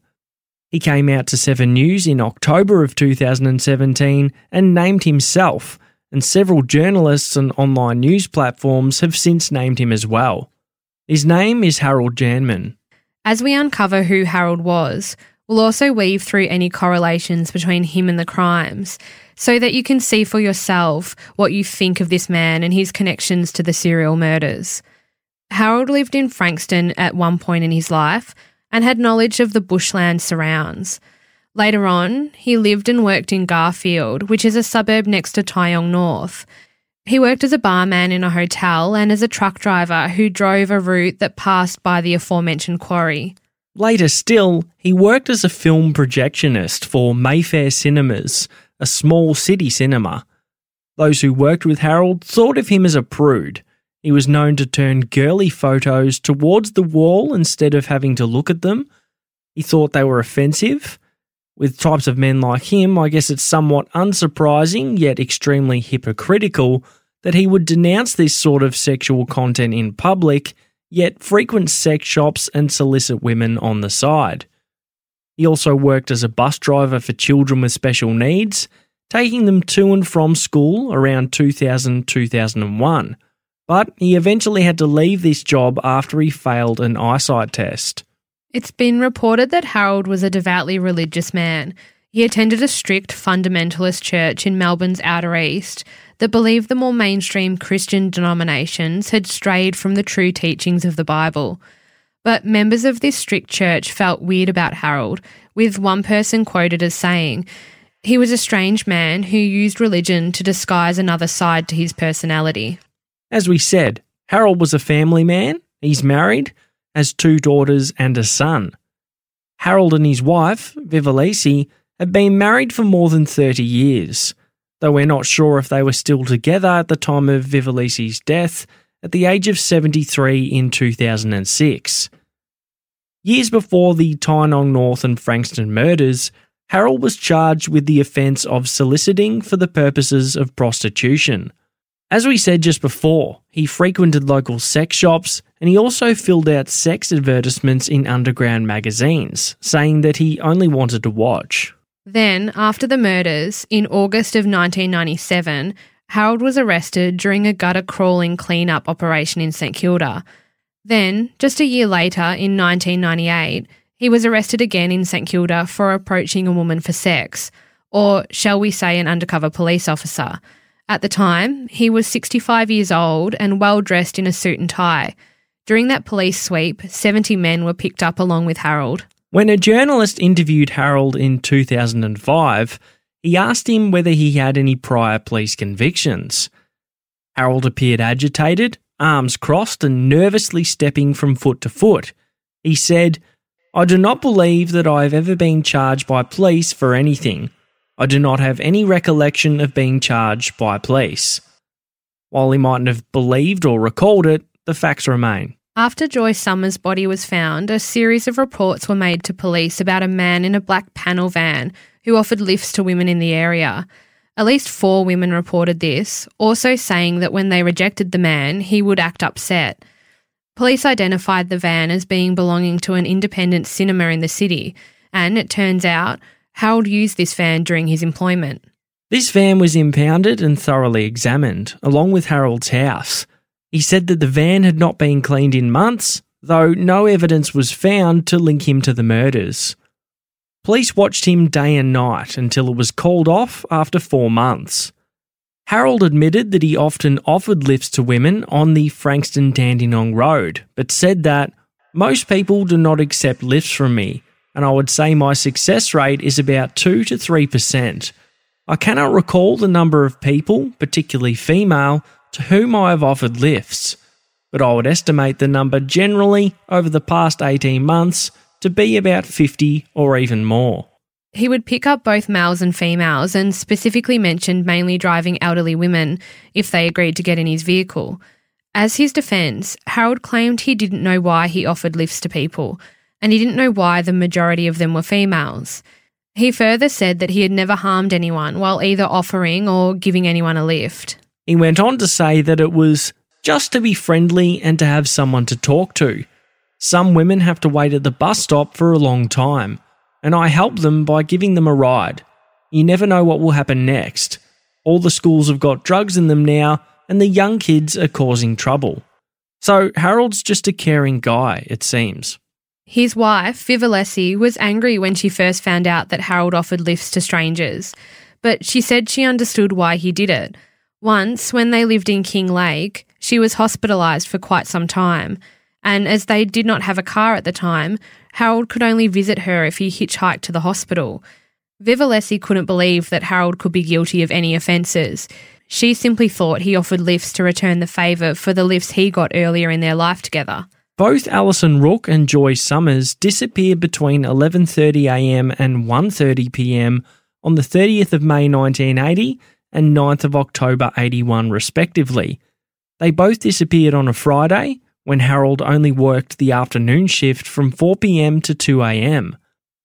He came out to 7 News in October of 2017 and named himself, and several journalists and online news platforms have since named him as well. His name is Harold Janman. As we uncover who Harold was, we'll also weave through any correlations between him and the crimes so that you can see for yourself what you think of this man and his connections to the serial murders. Harold lived in Frankston at one point in his life and had knowledge of the bushland surrounds. Later on, he lived and worked in Garfield, which is a suburb next to Tynong North. He worked as a barman in a hotel and as a truck driver who drove a route that passed by the aforementioned quarry. Later still, he worked as a film projectionist for Mayfair Cinemas, a small city cinema. Those who worked with Harold thought of him as a prude. He was known to turn girly photos towards the wall instead of having to look at them. He thought they were offensive. With types of men like him, I guess it's somewhat unsurprising yet extremely hypocritical that he would denounce this sort of sexual content in public, yet frequent sex shops and solicit women on the side. He also worked as a bus driver for children with special needs, taking them to and from school around 2000 2001. But he eventually had to leave this job after he failed an eyesight test. It's been reported that Harold was a devoutly religious man. He attended a strict fundamentalist church in Melbourne's Outer East that believed the more mainstream Christian denominations had strayed from the true teachings of the Bible. But members of this strict church felt weird about Harold, with one person quoted as saying, He was a strange man who used religion to disguise another side to his personality. As we said, Harold was a family man, he's married, has two daughters and a son. Harold and his wife, Vivalisi, had been married for more than 30 years, though we're not sure if they were still together at the time of Vivalisi's death at the age of 73 in 2006. Years before the Tynong North and Frankston murders, Harold was charged with the offence of soliciting for the purposes of prostitution. As we said just before, he frequented local sex shops and he also filled out sex advertisements in underground magazines, saying that he only wanted to watch. Then, after the murders, in August of 1997, Harold was arrested during a gutter crawling clean-up operation in St Kilda. Then, just a year later, in 1998, he was arrested again in St Kilda for approaching a woman for sex, or shall we say, an undercover police officer. At the time, he was 65 years old and well dressed in a suit and tie. During that police sweep, 70 men were picked up along with Harold. When a journalist interviewed Harold in 2005, he asked him whether he had any prior police convictions. Harold appeared agitated, arms crossed, and nervously stepping from foot to foot. He said, I do not believe that I have ever been charged by police for anything. I do not have any recollection of being charged by police. While he mightn't have believed or recalled it, the facts remain. After Joyce Summers' body was found, a series of reports were made to police about a man in a black panel van who offered lifts to women in the area. At least four women reported this, also saying that when they rejected the man, he would act upset. Police identified the van as being belonging to an independent cinema in the city, and it turns out Harold used this van during his employment. This van was impounded and thoroughly examined, along with Harold's house. He said that the van had not been cleaned in months, though no evidence was found to link him to the murders. Police watched him day and night until it was called off after four months. Harold admitted that he often offered lifts to women on the Frankston Dandenong Road, but said that most people do not accept lifts from me, and I would say my success rate is about 2 to 3%. I cannot recall the number of people, particularly female, to whom I have offered lifts, but I would estimate the number generally over the past 18 months to be about 50 or even more. He would pick up both males and females and specifically mentioned mainly driving elderly women if they agreed to get in his vehicle. As his defence, Harold claimed he didn't know why he offered lifts to people, and he didn't know why the majority of them were females. He further said that he had never harmed anyone while either offering or giving anyone a lift. He went on to say that it was just to be friendly and to have someone to talk to. Some women have to wait at the bus stop for a long time, and I help them by giving them a ride. You never know what will happen next. All the schools have got drugs in them now, and the young kids are causing trouble. So Harold's just a caring guy, it seems. His wife, Viv Alessi, was angry when she first found out that Harold offered lifts to strangers, but she said she understood why he did it. Once, when they lived in Kinglake, she was hospitalised for quite some time, and as they did not have a car at the time, Harold could only visit her if he hitchhiked to the hospital. Viv Alessi couldn't believe that Harold could be guilty of any offences. She simply thought he offered lifts to return the favour for the lifts he got earlier in their life together. Both Alison Rooke and Joy Summers disappeared between 11.30am and 1.30pm on the 30th of May 1980 and 9th of October 81 respectively. They both disappeared on a Friday, when Harold only worked the afternoon shift from 4pm to 2am.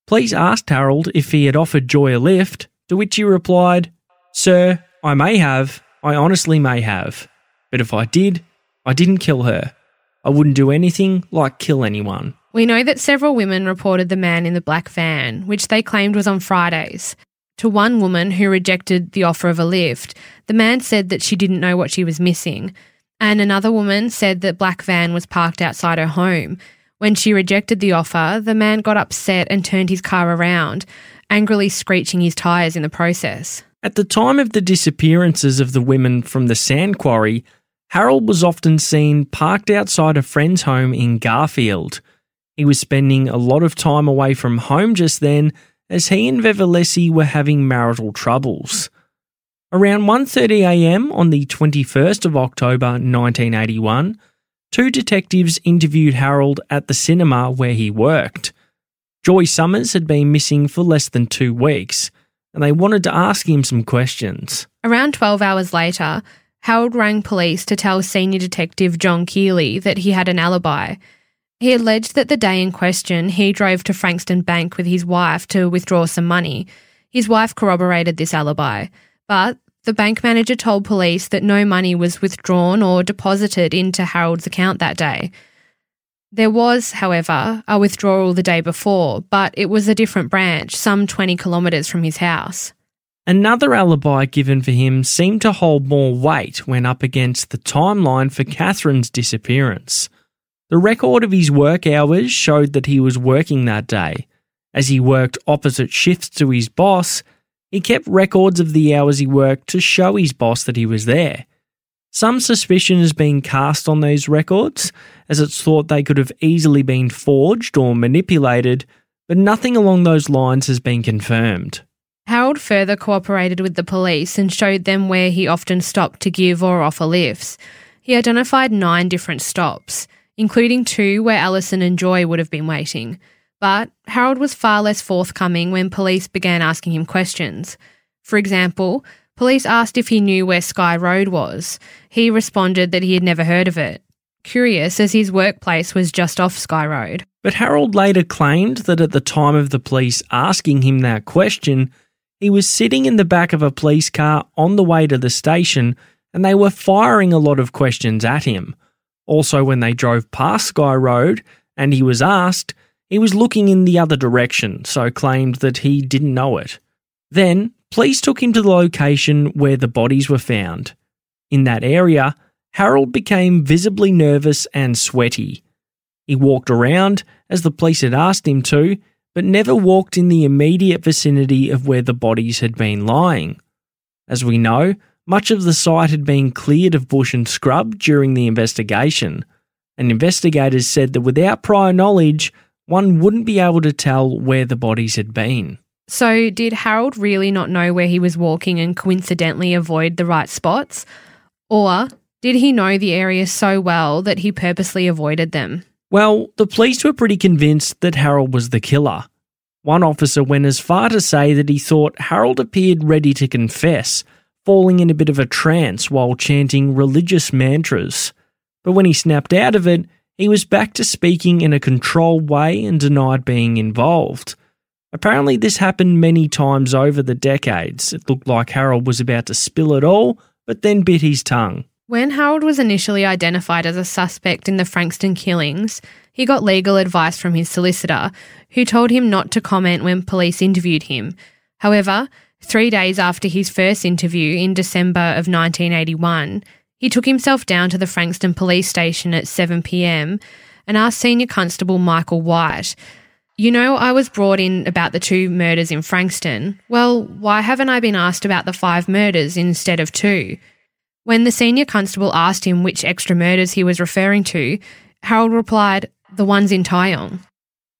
Police asked Harold if he had offered Joy a lift, to which he replied, Sir, I may have, I honestly may have. But if I did, I didn't kill her. I wouldn't do anything like kill anyone. We know that several women reported the man in the black van, which they claimed was on Fridays. To one woman who rejected the offer of a lift, the man said that she didn't know what she was missing, and another woman said that black van was parked outside her home. When she rejected the offer, the man got upset and turned his car around, angrily screeching his tyres in the process. At the time of the disappearances of the women from the sand quarry, Harold was often seen parked outside a friend's home in Garfield. He was spending a lot of time away from home just then as he and Viv were having marital troubles. Around 1.30am on the 21st of October 1981, two detectives interviewed Harold at the cinema where he worked. Joy Summers had been missing for less than two weeks, and they wanted to ask him some questions. Around 12 hours later, Harold rang police to tell senior detective John Keeley that he had an alibi. He alleged that the day in question he drove to Frankston Bank with his wife to withdraw some money. His wife corroborated this alibi. But the bank manager told police that no money was withdrawn or deposited into Harold's account that day. There was, however, a withdrawal the day before, but it was a different branch, some 20 kilometres from his house. Another alibi given for him seemed to hold more weight when up against the timeline for Catherine's disappearance. The record of his work hours showed that he was working that day. As he worked opposite shifts to his boss, he kept records of the hours he worked to show his boss that he was there. Some suspicion has been cast on those records, as it's thought they could have easily been forged or manipulated, but nothing along those lines has been confirmed. Harold further cooperated with the police and showed them where he often stopped to give or offer lifts. He identified nine different stops, including two where Alison and Joy would have been waiting. But Harold was far less forthcoming when police began asking him questions. For example, police asked if he knew where Skye Road was. He responded that he had never heard of it. Curious, as his workplace was just off Skye Road. But Harold later claimed that at the time of the police asking him that question, he was sitting in the back of a police car on the way to the station and they were firing a lot of questions at him. Also, when they drove past Skye Road and he was asked, he was looking in the other direction, so claimed that he didn't know it. Then, police took him to the location where the bodies were found. In that area, Harold became visibly nervous and sweaty. He walked around, as the police had asked him to, but never walked in the immediate vicinity of where the bodies had been lying. As we know, much of the site had been cleared of bush and scrub during the investigation, and investigators said that without prior knowledge, one wouldn't be able to tell where the bodies had been. So, did Harold really not know where he was walking and coincidentally avoid the right spots? Or did he know the area so well that he purposely avoided them? Well, the police were pretty convinced that Harold was the killer. One officer went as far to say that he thought Harold appeared ready to confess, falling in a bit of a trance while chanting religious mantras. But when he snapped out of it, he was back to speaking in a controlled way and denied being involved. Apparently, this happened many times over the decades. It looked like Harold was about to spill it all, but then bit his tongue. When Harold was initially identified as a suspect in the Frankston killings, he got legal advice from his solicitor, who told him not to comment when police interviewed him. However, three days after his first interview in December of 1981, he took himself down to the Frankston police station at 7pm and asked Senior Constable Michael White, You know, I was brought in about the two murders in Frankston. Well, why haven't I been asked about the five murders instead of two? When the senior constable asked him which extra murders he was referring to, Harold replied, The ones in Tynong.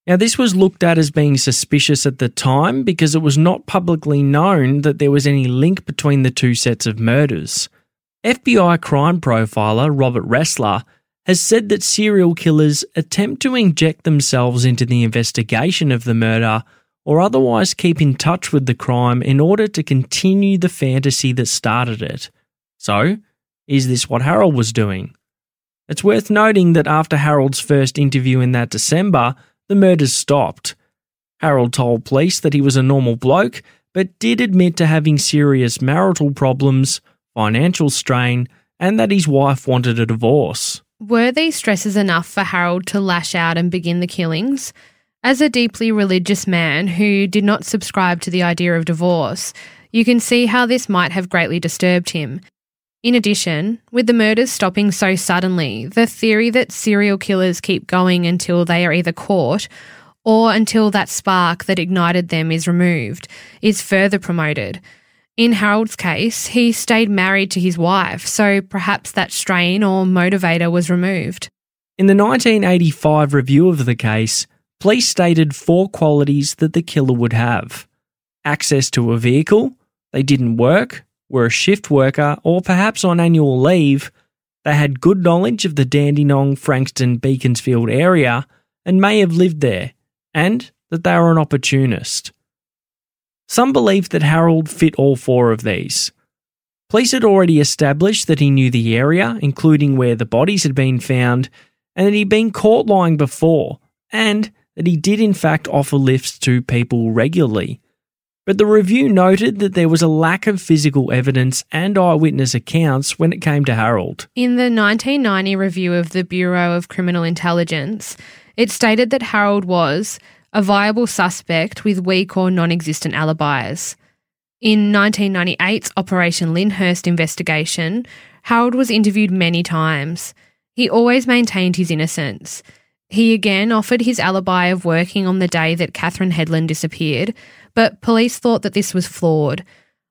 Now, this was looked at as being suspicious at the time because it was not publicly known that there was any link between the two sets of murders. FBI crime profiler Robert Ressler has said that serial killers attempt to inject themselves into the investigation of the murder or otherwise keep in touch with the crime in order to continue the fantasy that started it. So, is this what Harold was doing? It's worth noting that after Harold's first interview in that December, the murders stopped. Harold told police that he was a normal bloke, but did admit to having serious marital problems, financial strain, and that his wife wanted a divorce. Were these stresses enough for Harold to lash out and begin the killings? As a deeply religious man who did not subscribe to the idea of divorce, you can see how this might have greatly disturbed him. In addition, with the murders stopping so suddenly, the theory that serial killers keep going until they are either caught or until that spark that ignited them is removed is further promoted. In Harold's case, he stayed married to his wife, so perhaps that strain or motivator was removed. In the 1985 review of the case, police stated four qualities that the killer would have access to a vehicle, they didn't work, were a shift worker or perhaps on annual leave, they had good knowledge of the Dandenong, Frankston, Beaconsfield area and may have lived there, and that they were an opportunist. Some believe that Harold fit all four of these. Police had already established that he knew the area, including where the bodies had been found, and that he'd been caught lying before, and that he did in fact offer lifts to people regularly. But the review noted that there was a lack of physical evidence and eyewitness accounts when it came to Harold. In the 1990 review of the Bureau of Criminal Intelligence, it stated that Harold was a viable suspect with weak or non existent alibis. In 1998's Operation Lyndhurst investigation, Harold was interviewed many times. He always maintained his innocence. He again offered his alibi of working on the day that Catherine Headland disappeared, but police thought that this was flawed.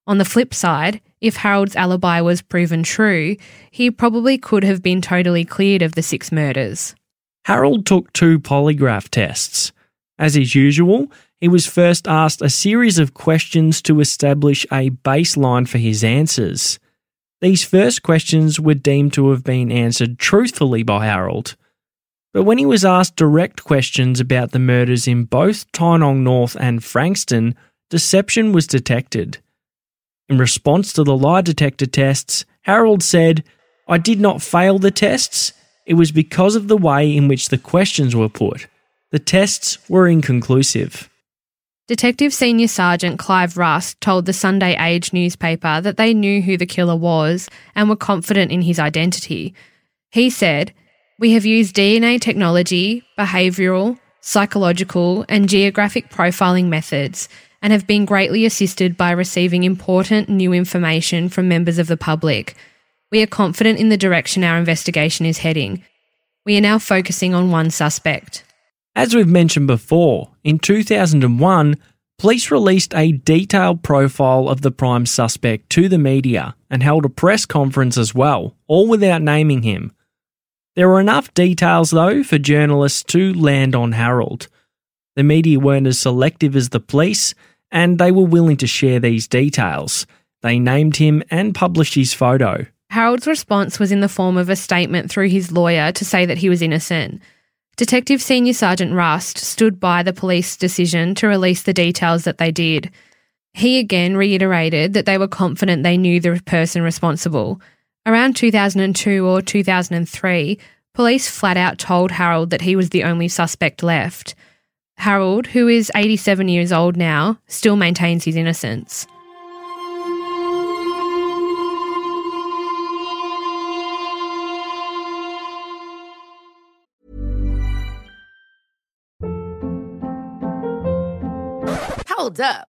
On the flip side, if Harold's alibi was proven true, he probably could have been totally cleared of the six murders. Harold took two polygraph tests. As is usual, he was first asked a series of questions to establish a baseline for his answers. These first questions were deemed to have been answered truthfully by Harold. But when he was asked direct questions about the murders in both Tynong North and Frankston, deception was detected. In response to the lie detector tests, Harold said, I did not fail the tests. It was because of the way in which the questions were put. The tests were inconclusive. Detective Senior Sergeant Clive Rust told the Sunday Age newspaper that they knew who the killer was and were confident in his identity. He said, We have used DNA technology, behavioural, psychological, and geographic profiling methods and have been greatly assisted by receiving important new information from members of the public. We are confident in the direction our investigation is heading. We are now focusing on one suspect. As we've mentioned before, in 2001, police released a detailed profile of the prime suspect to the media and held a press conference as well, all without naming him. There were enough details, though, for journalists to land on Harold. The media weren't as selective as the police, and they were willing to share these details. They named him and published his photo. Harold's response was in the form of a statement through his lawyer to say that he was innocent. Detective Senior Sergeant Rust stood by the police decision to release the details that they did. He again reiterated that they were confident they knew the person responsible. Around 2002 or 2003, police flat out told Harold that he was the only suspect left. Harold, who is 87 years old now, still maintains his innocence. Hold up.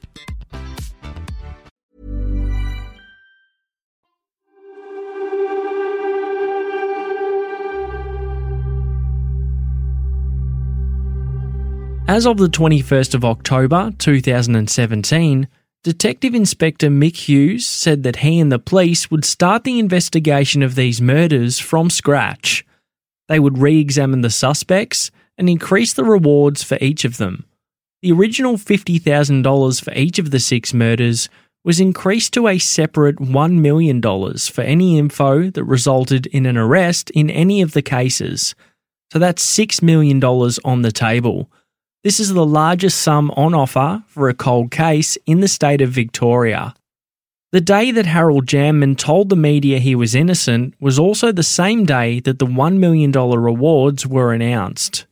As of the 21st of October 2017, Detective Inspector Mick Hughes said that he and the police would start the investigation of these murders from scratch. They would re examine the suspects and increase the rewards for each of them. The original $50,000 for each of the six murders was increased to a separate $1 million for any info that resulted in an arrest in any of the cases. So that's $6 million on the table. This is the largest sum on offer for a cold case in the state of Victoria. The day that Harold Janman told the media he was innocent was also the same day that the $1 million rewards were announced.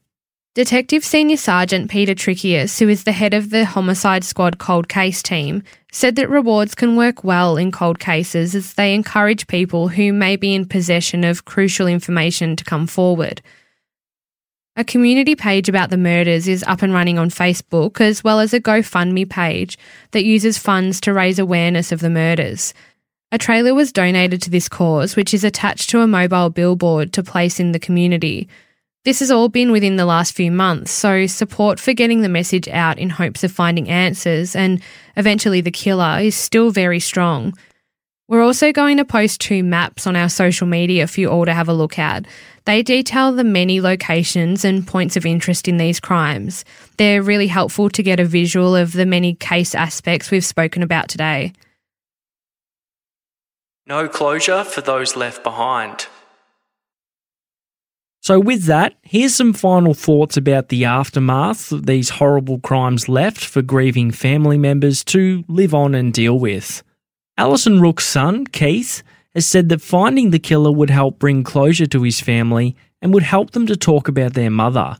Detective Senior Sergeant Peter Trickius, who is the head of the Homicide Squad cold case team, said that rewards can work well in cold cases as they encourage people who may be in possession of crucial information to come forward. A community page about the murders is up and running on Facebook, as well as a GoFundMe page that uses funds to raise awareness of the murders. A trailer was donated to this cause, which is attached to a mobile billboard to place in the community. This has all been within the last few months, so support for getting the message out in hopes of finding answers and eventually the killer is still very strong. We're also going to post two maps on our social media for you all to have a look at. They detail the many locations and points of interest in these crimes. They're really helpful to get a visual of the many case aspects we've spoken about today. No closure for those left behind. So, with that, here's some final thoughts about the aftermath that these horrible crimes left for grieving family members to live on and deal with. Alison Rooke's son, Keith, has said that finding the killer would help bring closure to his family and would help them to talk about their mother.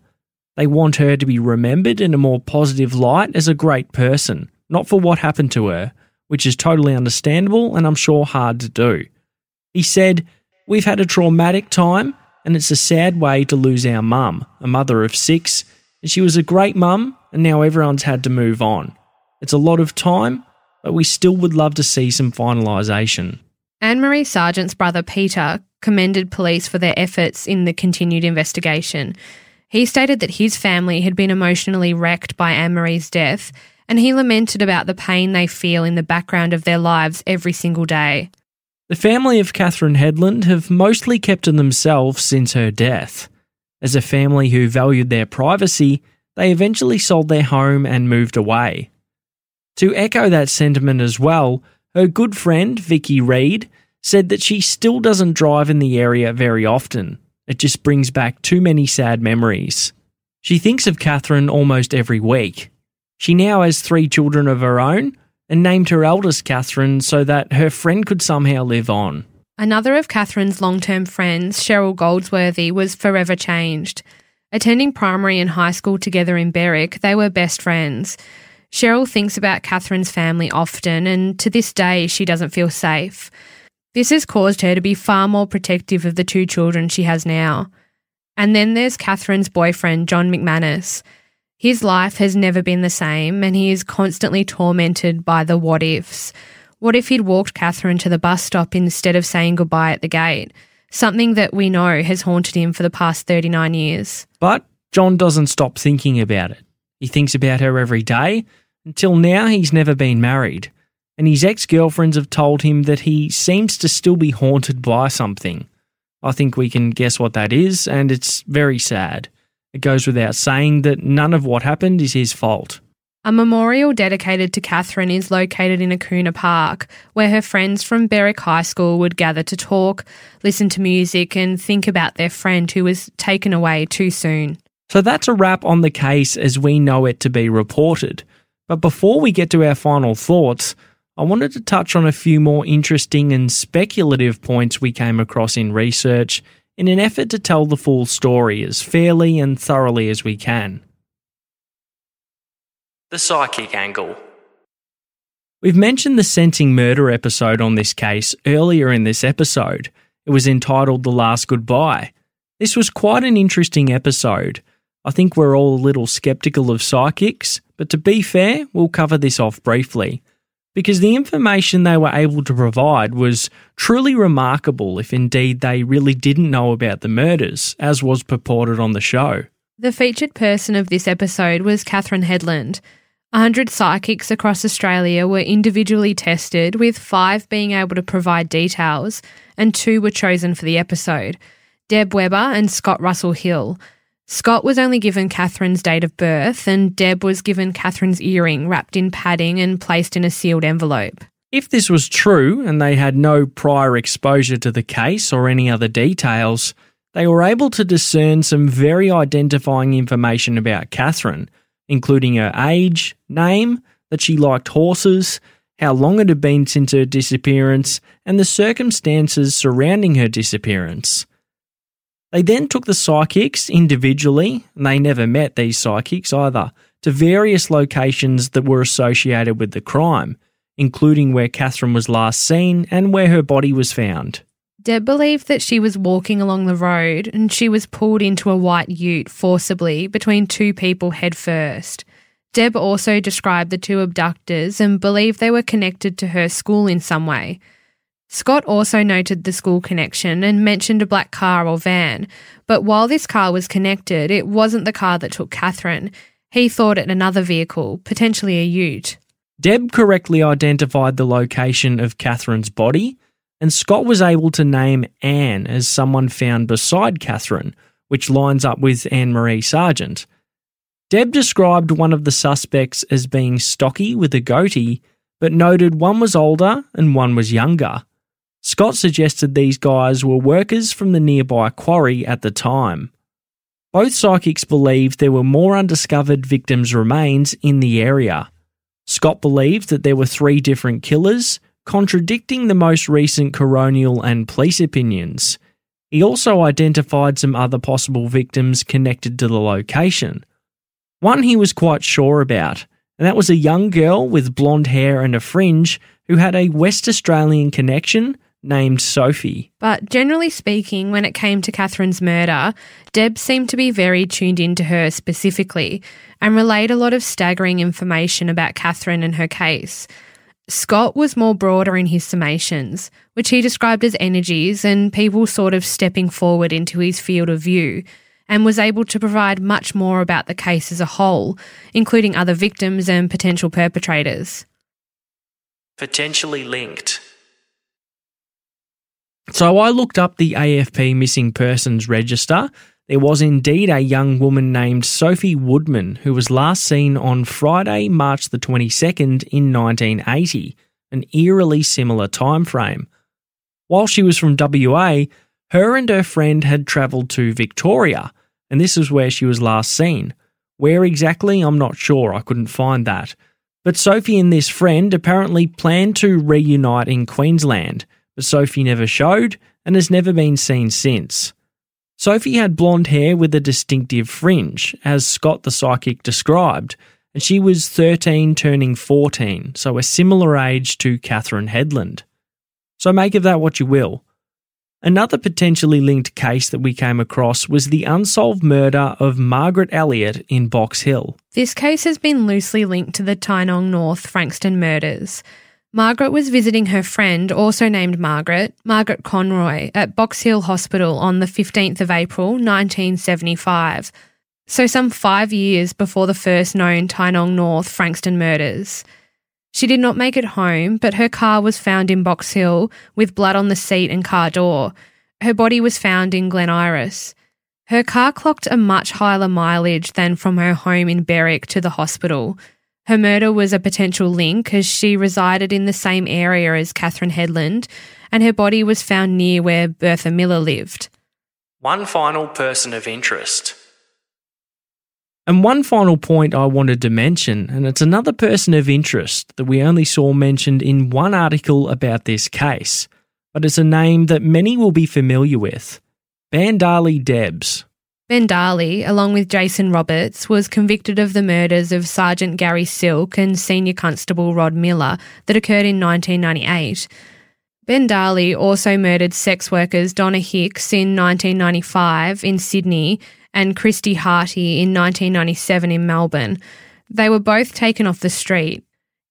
They want her to be remembered in a more positive light as a great person, not for what happened to her, which is totally understandable and I'm sure hard to do. He said, We've had a traumatic time and it's a sad way to lose our mum, a mother of six, and she was a great mum, and now everyone's had to move on. It's a lot of time, but we still would love to see some finalisation. Anne Marie Sargent's brother Peter commended police for their efforts in the continued investigation. He stated that his family had been emotionally wrecked by Anne Marie's death, and he lamented about the pain they feel in the background of their lives every single day. The family of Catherine Headland have mostly kept to themselves since her death. As a family who valued their privacy, they eventually sold their home and moved away. To echo that sentiment as well, her good friend, Vicky Reid, said that she still doesn't drive in the area very often. It just brings back too many sad memories. She thinks of Catherine almost every week. She now has three children of her own and named her eldest Catherine so that her friend could somehow live on. Another of Catherine's long term friends, Cheryl Goldsworthy, was forever changed. Attending primary and high school together in Berwick, they were best friends. Cheryl thinks about Catherine's family often, and to this day, she doesn't feel safe. This has caused her to be far more protective of the two children she has now. And then there's Catherine's boyfriend, John McManus. His life has never been the same, and he is constantly tormented by the what ifs. What if he'd walked Catherine to the bus stop instead of saying goodbye at the gate? Something that we know has haunted him for the past 39 years. But John doesn't stop thinking about it. He thinks about her every day. Until now, he's never been married. And his ex girlfriends have told him that he seems to still be haunted by something. I think we can guess what that is, and it's very sad. It goes without saying that none of what happened is his fault. A memorial dedicated to Catherine is located in Akuna Park, where her friends from Berwick High School would gather to talk, listen to music, and think about their friend who was taken away too soon. So that's a wrap on the case as we know it to be reported. But before we get to our final thoughts, I wanted to touch on a few more interesting and speculative points we came across in research in an effort to tell the full story as fairly and thoroughly as we can. The psychic angle. We've mentioned the Sensing Murder episode on this case earlier in this episode. It was entitled The Last Goodbye. This was quite an interesting episode. I think we're all a little skeptical of psychics, but to be fair, we'll cover this off briefly. Because the information they were able to provide was truly remarkable if indeed they really didn't know about the murders, as was purported on the show. The featured person of this episode was Catherine Headland. 100 psychics across Australia were individually tested, with five being able to provide details, and two were chosen for the episode Deb Webber and Scott Russell Hill. Scott was only given Catherine's date of birth, and Deb was given Catherine's earring wrapped in padding and placed in a sealed envelope. If this was true and they had no prior exposure to the case or any other details, they were able to discern some very identifying information about Catherine, including her age, name, that she liked horses, how long it had been since her disappearance, and the circumstances surrounding her disappearance. They then took the psychics individually, and they never met these psychics either, to various locations that were associated with the crime, including where Catherine was last seen and where her body was found. Deb believed that she was walking along the road and she was pulled into a white ute forcibly between two people head first. Deb also described the two abductors and believed they were connected to her school in some way. Scott also noted the school connection and mentioned a black car or van, but while this car was connected, it wasn't the car that took Catherine. He thought it another vehicle, potentially a ute. Deb correctly identified the location of Catherine's body, and Scott was able to name Anne as someone found beside Catherine, which lines up with Anne Marie Sargent. Deb described one of the suspects as being stocky with a goatee, but noted one was older and one was younger. Scott suggested these guys were workers from the nearby quarry at the time. Both psychics believed there were more undiscovered victims' remains in the area. Scott believed that there were three different killers, contradicting the most recent coronial and police opinions. He also identified some other possible victims connected to the location. One he was quite sure about, and that was a young girl with blonde hair and a fringe who had a West Australian connection named Sophie. But generally speaking, when it came to Catherine's murder, Deb seemed to be very tuned into her specifically and relayed a lot of staggering information about Catherine and her case. Scott was more broader in his summations, which he described as energies and people sort of stepping forward into his field of view, and was able to provide much more about the case as a whole, including other victims and potential perpetrators. Potentially linked. So I looked up the AFP missing persons register. There was indeed a young woman named Sophie Woodman who was last seen on Friday, March the 22nd in 1980, an eerily similar time frame. While she was from WA, her and her friend had travelled to Victoria, and this is where she was last seen. Where exactly, I'm not sure, I couldn't find that. But Sophie and this friend apparently planned to reunite in Queensland but Sophie never showed and has never been seen since. Sophie had blonde hair with a distinctive fringe, as Scott the psychic described, and she was 13 turning 14, so a similar age to Catherine Headland. So make of that what you will. Another potentially linked case that we came across was the unsolved murder of Margaret Elliott in Box Hill. This case has been loosely linked to the Tynong North Frankston murders. Margaret was visiting her friend, also named Margaret, Margaret Conroy, at Box Hill Hospital on the 15th of April 1975, so some five years before the first known Tynong North Frankston murders. She did not make it home, but her car was found in Box Hill with blood on the seat and car door. Her body was found in Glen Iris. Her car clocked a much higher mileage than from her home in Berwick to the hospital. Her murder was a potential link as she resided in the same area as Catherine Headland, and her body was found near where Bertha Miller lived. One final person of interest. And one final point I wanted to mention, and it's another person of interest that we only saw mentioned in one article about this case, but it's a name that many will be familiar with Bandali Debs. Bandali, along with Jason Roberts, was convicted of the murders of Sergeant Gary Silk and Senior Constable Rod Miller that occurred in 1998. Bandali also murdered sex workers Donna Hicks in 1995 in Sydney and Kristy Harty in 1997 in Melbourne. They were both taken off the street.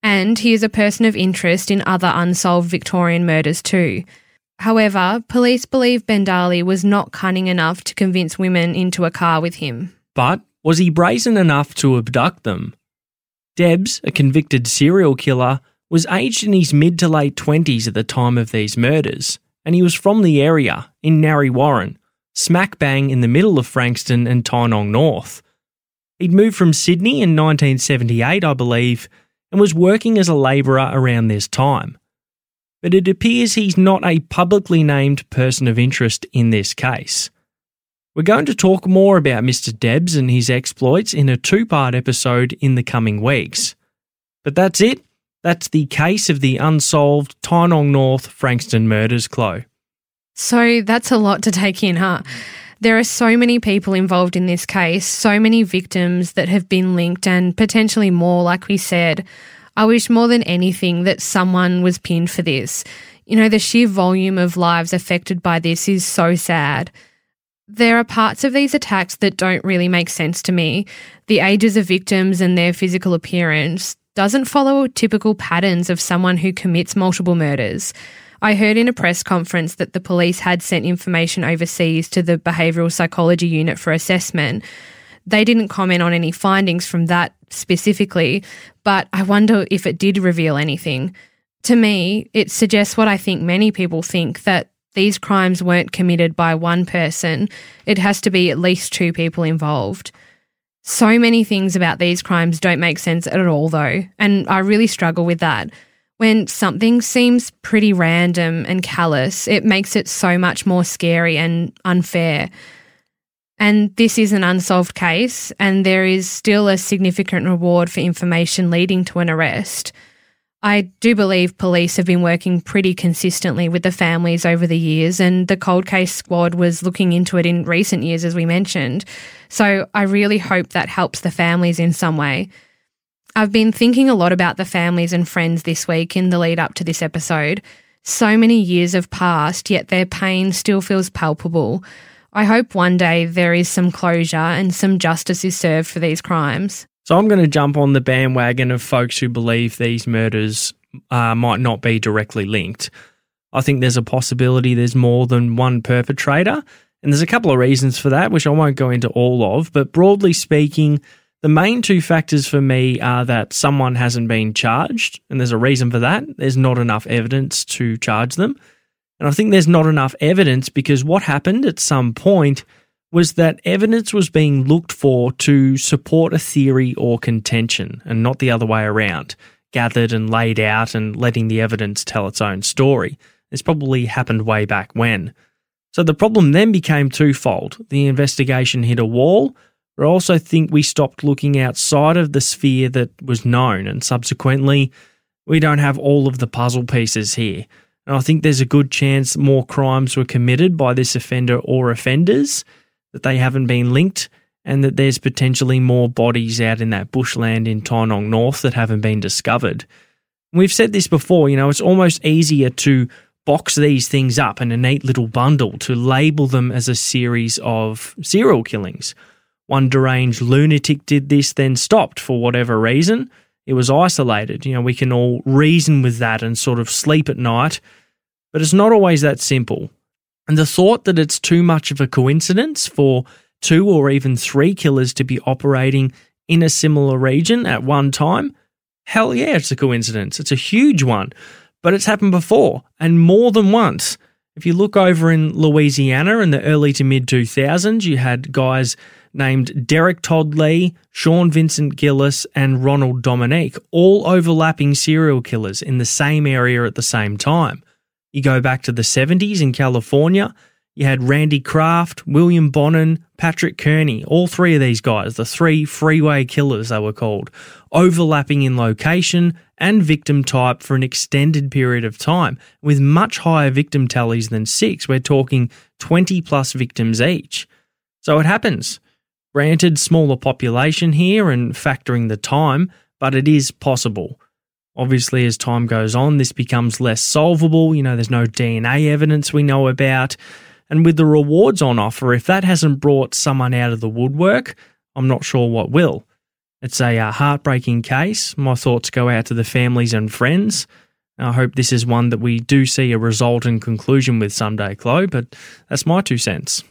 And he is a person of interest in other unsolved Victorian murders too. However, police believe Bandali was not cunning enough to convince women into a car with him. But was he brazen enough to abduct them? Debs, a convicted serial killer, was aged in his mid to late 20s at the time of these murders, and he was from the area, in Narre Warren, smack bang in the middle of Frankston and Tynong North. He'd moved from Sydney in 1978, I believe, and was working as a labourer around this time but it appears he's not a publicly named person of interest in this case. We're going to talk more about Mr. Debs and his exploits in a two part episode in the coming weeks. But that's it. That's the case of the unsolved Tynong North Frankston murders, Chloe. So that's a lot to take in, huh? There are so many people involved in this case, so many victims that have been linked, and potentially more, like we said. I wish more than anything that someone was pinned for this. You know, the sheer volume of lives affected by this is so sad. There are parts of these attacks that don't really make sense to me. The ages of victims and their physical appearance doesn't follow typical patterns of someone who commits multiple murders. I heard in a press conference that the police had sent information overseas to the behavioural psychology unit for assessment. They didn't comment on any findings from that specifically, but I wonder if it did reveal anything. To me, it suggests what I think many people think that these crimes weren't committed by one person. It has to be at least two people involved. So many things about these crimes don't make sense at all, though, and I really struggle with that. When something seems pretty random and callous, it makes it so much more scary and unfair. And this is an unsolved case, and there is still a significant reward for information leading to an arrest. I do believe police have been working pretty consistently with the families over the years, and the cold case squad was looking into it in recent years, as we mentioned. So I really hope that helps the families in some way. I've been thinking a lot about the families and friends this week in the lead up to this episode. So many years have passed, yet their pain still feels palpable. I hope one day there is some closure and some justice is served for these crimes. So I'm going to jump on the bandwagon of folks who believe these murders uh, might not be directly linked. I think there's a possibility there's more than one perpetrator. And there's a couple of reasons for that, which I won't go into all of. But broadly speaking, the main two factors for me are that someone hasn't been charged, and there's a reason for that. There's not enough evidence to charge them. And I think there's not enough evidence because what happened at some point was that evidence was being looked for to support a theory or contention and not the other way around, gathered and laid out and letting the evidence tell its own story. This probably happened way back when. So the problem then became twofold. The investigation hit a wall, but I also think we stopped looking outside of the sphere that was known, and subsequently, we don't have all of the puzzle pieces here. And I think there's a good chance more crimes were committed by this offender or offenders, that they haven't been linked, and that there's potentially more bodies out in that bushland in Tynong North that haven't been discovered. We've said this before, you know, it's almost easier to box these things up in a neat little bundle to label them as a series of serial killings. One deranged lunatic did this, then stopped for whatever reason. It was isolated. You know, we can all reason with that and sort of sleep at night, but it's not always that simple. And the thought that it's too much of a coincidence for two or even three killers to be operating in a similar region at one time, hell yeah, it's a coincidence. It's a huge one, but it's happened before and more than once. If you look over in Louisiana in the early to mid 2000s, you had guys named Derek Todd Lee, Sean Vincent Gillis, and Ronald Dominique, all overlapping serial killers in the same area at the same time. You go back to the 70s in California, you had Randy Kraft, William Bonin, Patrick Kearney, all three of these guys, the three freeway killers they were called, overlapping in location and victim type for an extended period of time, with much higher victim tallies than six. We're talking 20 plus victims each. So it happens. Granted, smaller population here and factoring the time, but it is possible. Obviously, as time goes on, this becomes less solvable. You know, there's no DNA evidence we know about. And with the rewards on offer, if that hasn't brought someone out of the woodwork, I'm not sure what will. It's a uh, heartbreaking case. My thoughts go out to the families and friends. I hope this is one that we do see a result and conclusion with someday, Chloe, but that's my two cents.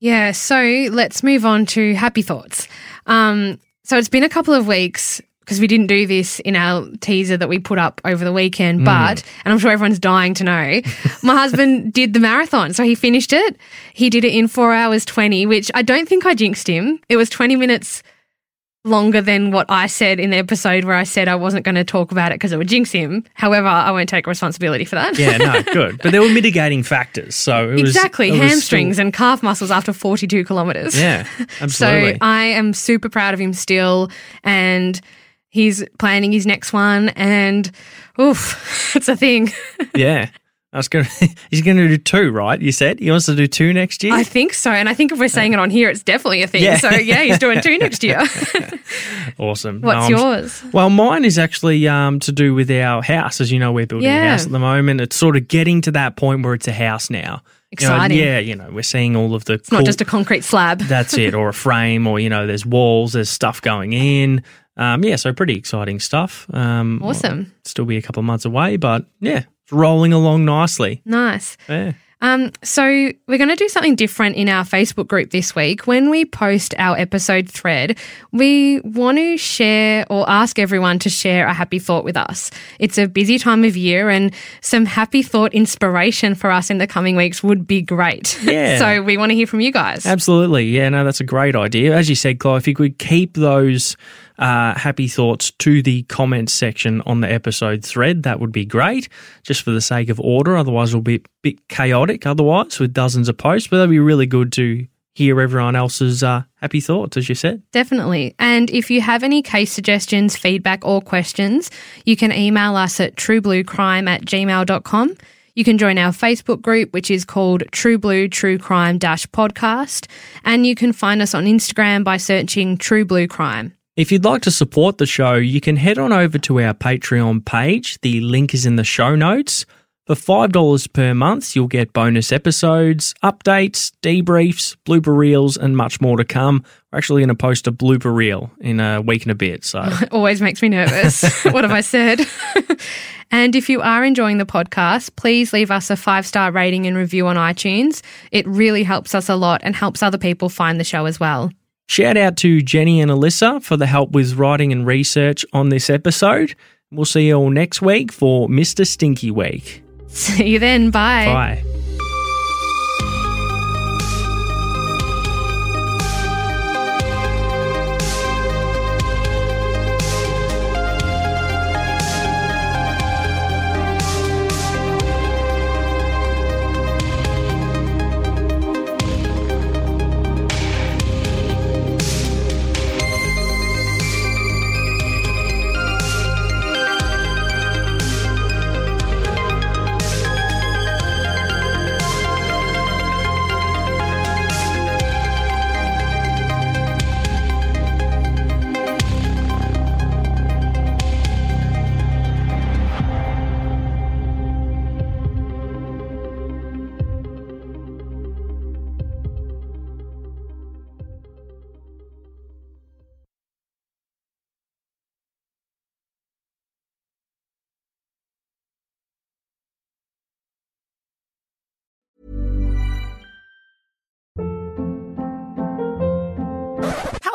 Yeah, so let's move on to happy thoughts. Um, so it's been a couple of weeks because we didn't do this in our teaser that we put up over the weekend, but, and I'm sure everyone's dying to know, (laughs) my husband did the marathon. So he finished it. He did it in four hours 20, which I don't think I jinxed him. It was 20 minutes longer than what I said in the episode where I said I wasn't going to talk about it because it would jinx him. However, I won't take responsibility for that. Yeah, no, good. But there were mitigating factors. So it was exactly was hamstrings still- and calf muscles after 42 kilometers. Yeah, (laughs) So absolutely. I am super proud of him still, and he's planning his next one, and oof, (laughs) it's a thing. yeah. I was going to, he's going to do two, right? You said he wants to do two next year? I think so, and I think if we're saying it on here, it's definitely a thing. Yeah. So yeah, he's doing two next year. (laughs) awesome. What's No, yours? Well, mine is actually um, to do with our house. As you know, we're building a house at the moment. It's sort of getting to that point where it's a house now. You know, Exciting. yeah, you know, we're seeing all of the. It's not just a concrete slab. (laughs) That's it, or a frame, or you know, there's walls, there's stuff going in. Um, yeah, so pretty exciting stuff. Um, Awesome. Still be a couple of months away, but yeah, it's rolling along nicely. Nice. Yeah. Um, so we're going to do something different in our Facebook group this week. When we post our episode thread, we want to share or ask everyone to share a happy thought with us. It's a busy time of year and some happy thought inspiration for us in the coming weeks would be great. (laughs) Yeah. so we want to hear from you guys. Absolutely. Yeah, no, that's a great idea. As you said, Chloe, if you could keep those uh, happy thoughts to the comments section on the episode thread, that would be great, just for the sake of order. Otherwise, it'll be a bit chaotic otherwise with dozens of posts, but that'd be really good to hear everyone else's uh, happy thoughts, as you said. Definitely. And if you have any case suggestions, feedback, or questions, you can email us at truebluecrime at gmail.com. You can join our Facebook group, which is called True Blue True Crime Podcast. And you can find us on Instagram by searching True Blue Crime. If you'd like to support the show, you can head on over to our Patreon page. The link is in the show notes. For $5 per month, you'll get bonus episodes, updates, debriefs, blooper reels, and much more to come. We're actually going to post a blooper reel in a week and a bit. So, It (laughs) always makes me nervous. (laughs) what have I said? (laughs) and if you are enjoying the podcast, please leave us a five star rating and review on iTunes. It really helps us a lot and helps other people find the show as well. Shout out to Jenny and Alyssa for the help with writing and research on this episode. We'll see you all next week for Mr. Stinky Week. (laughs) See you then. Bye. Bye.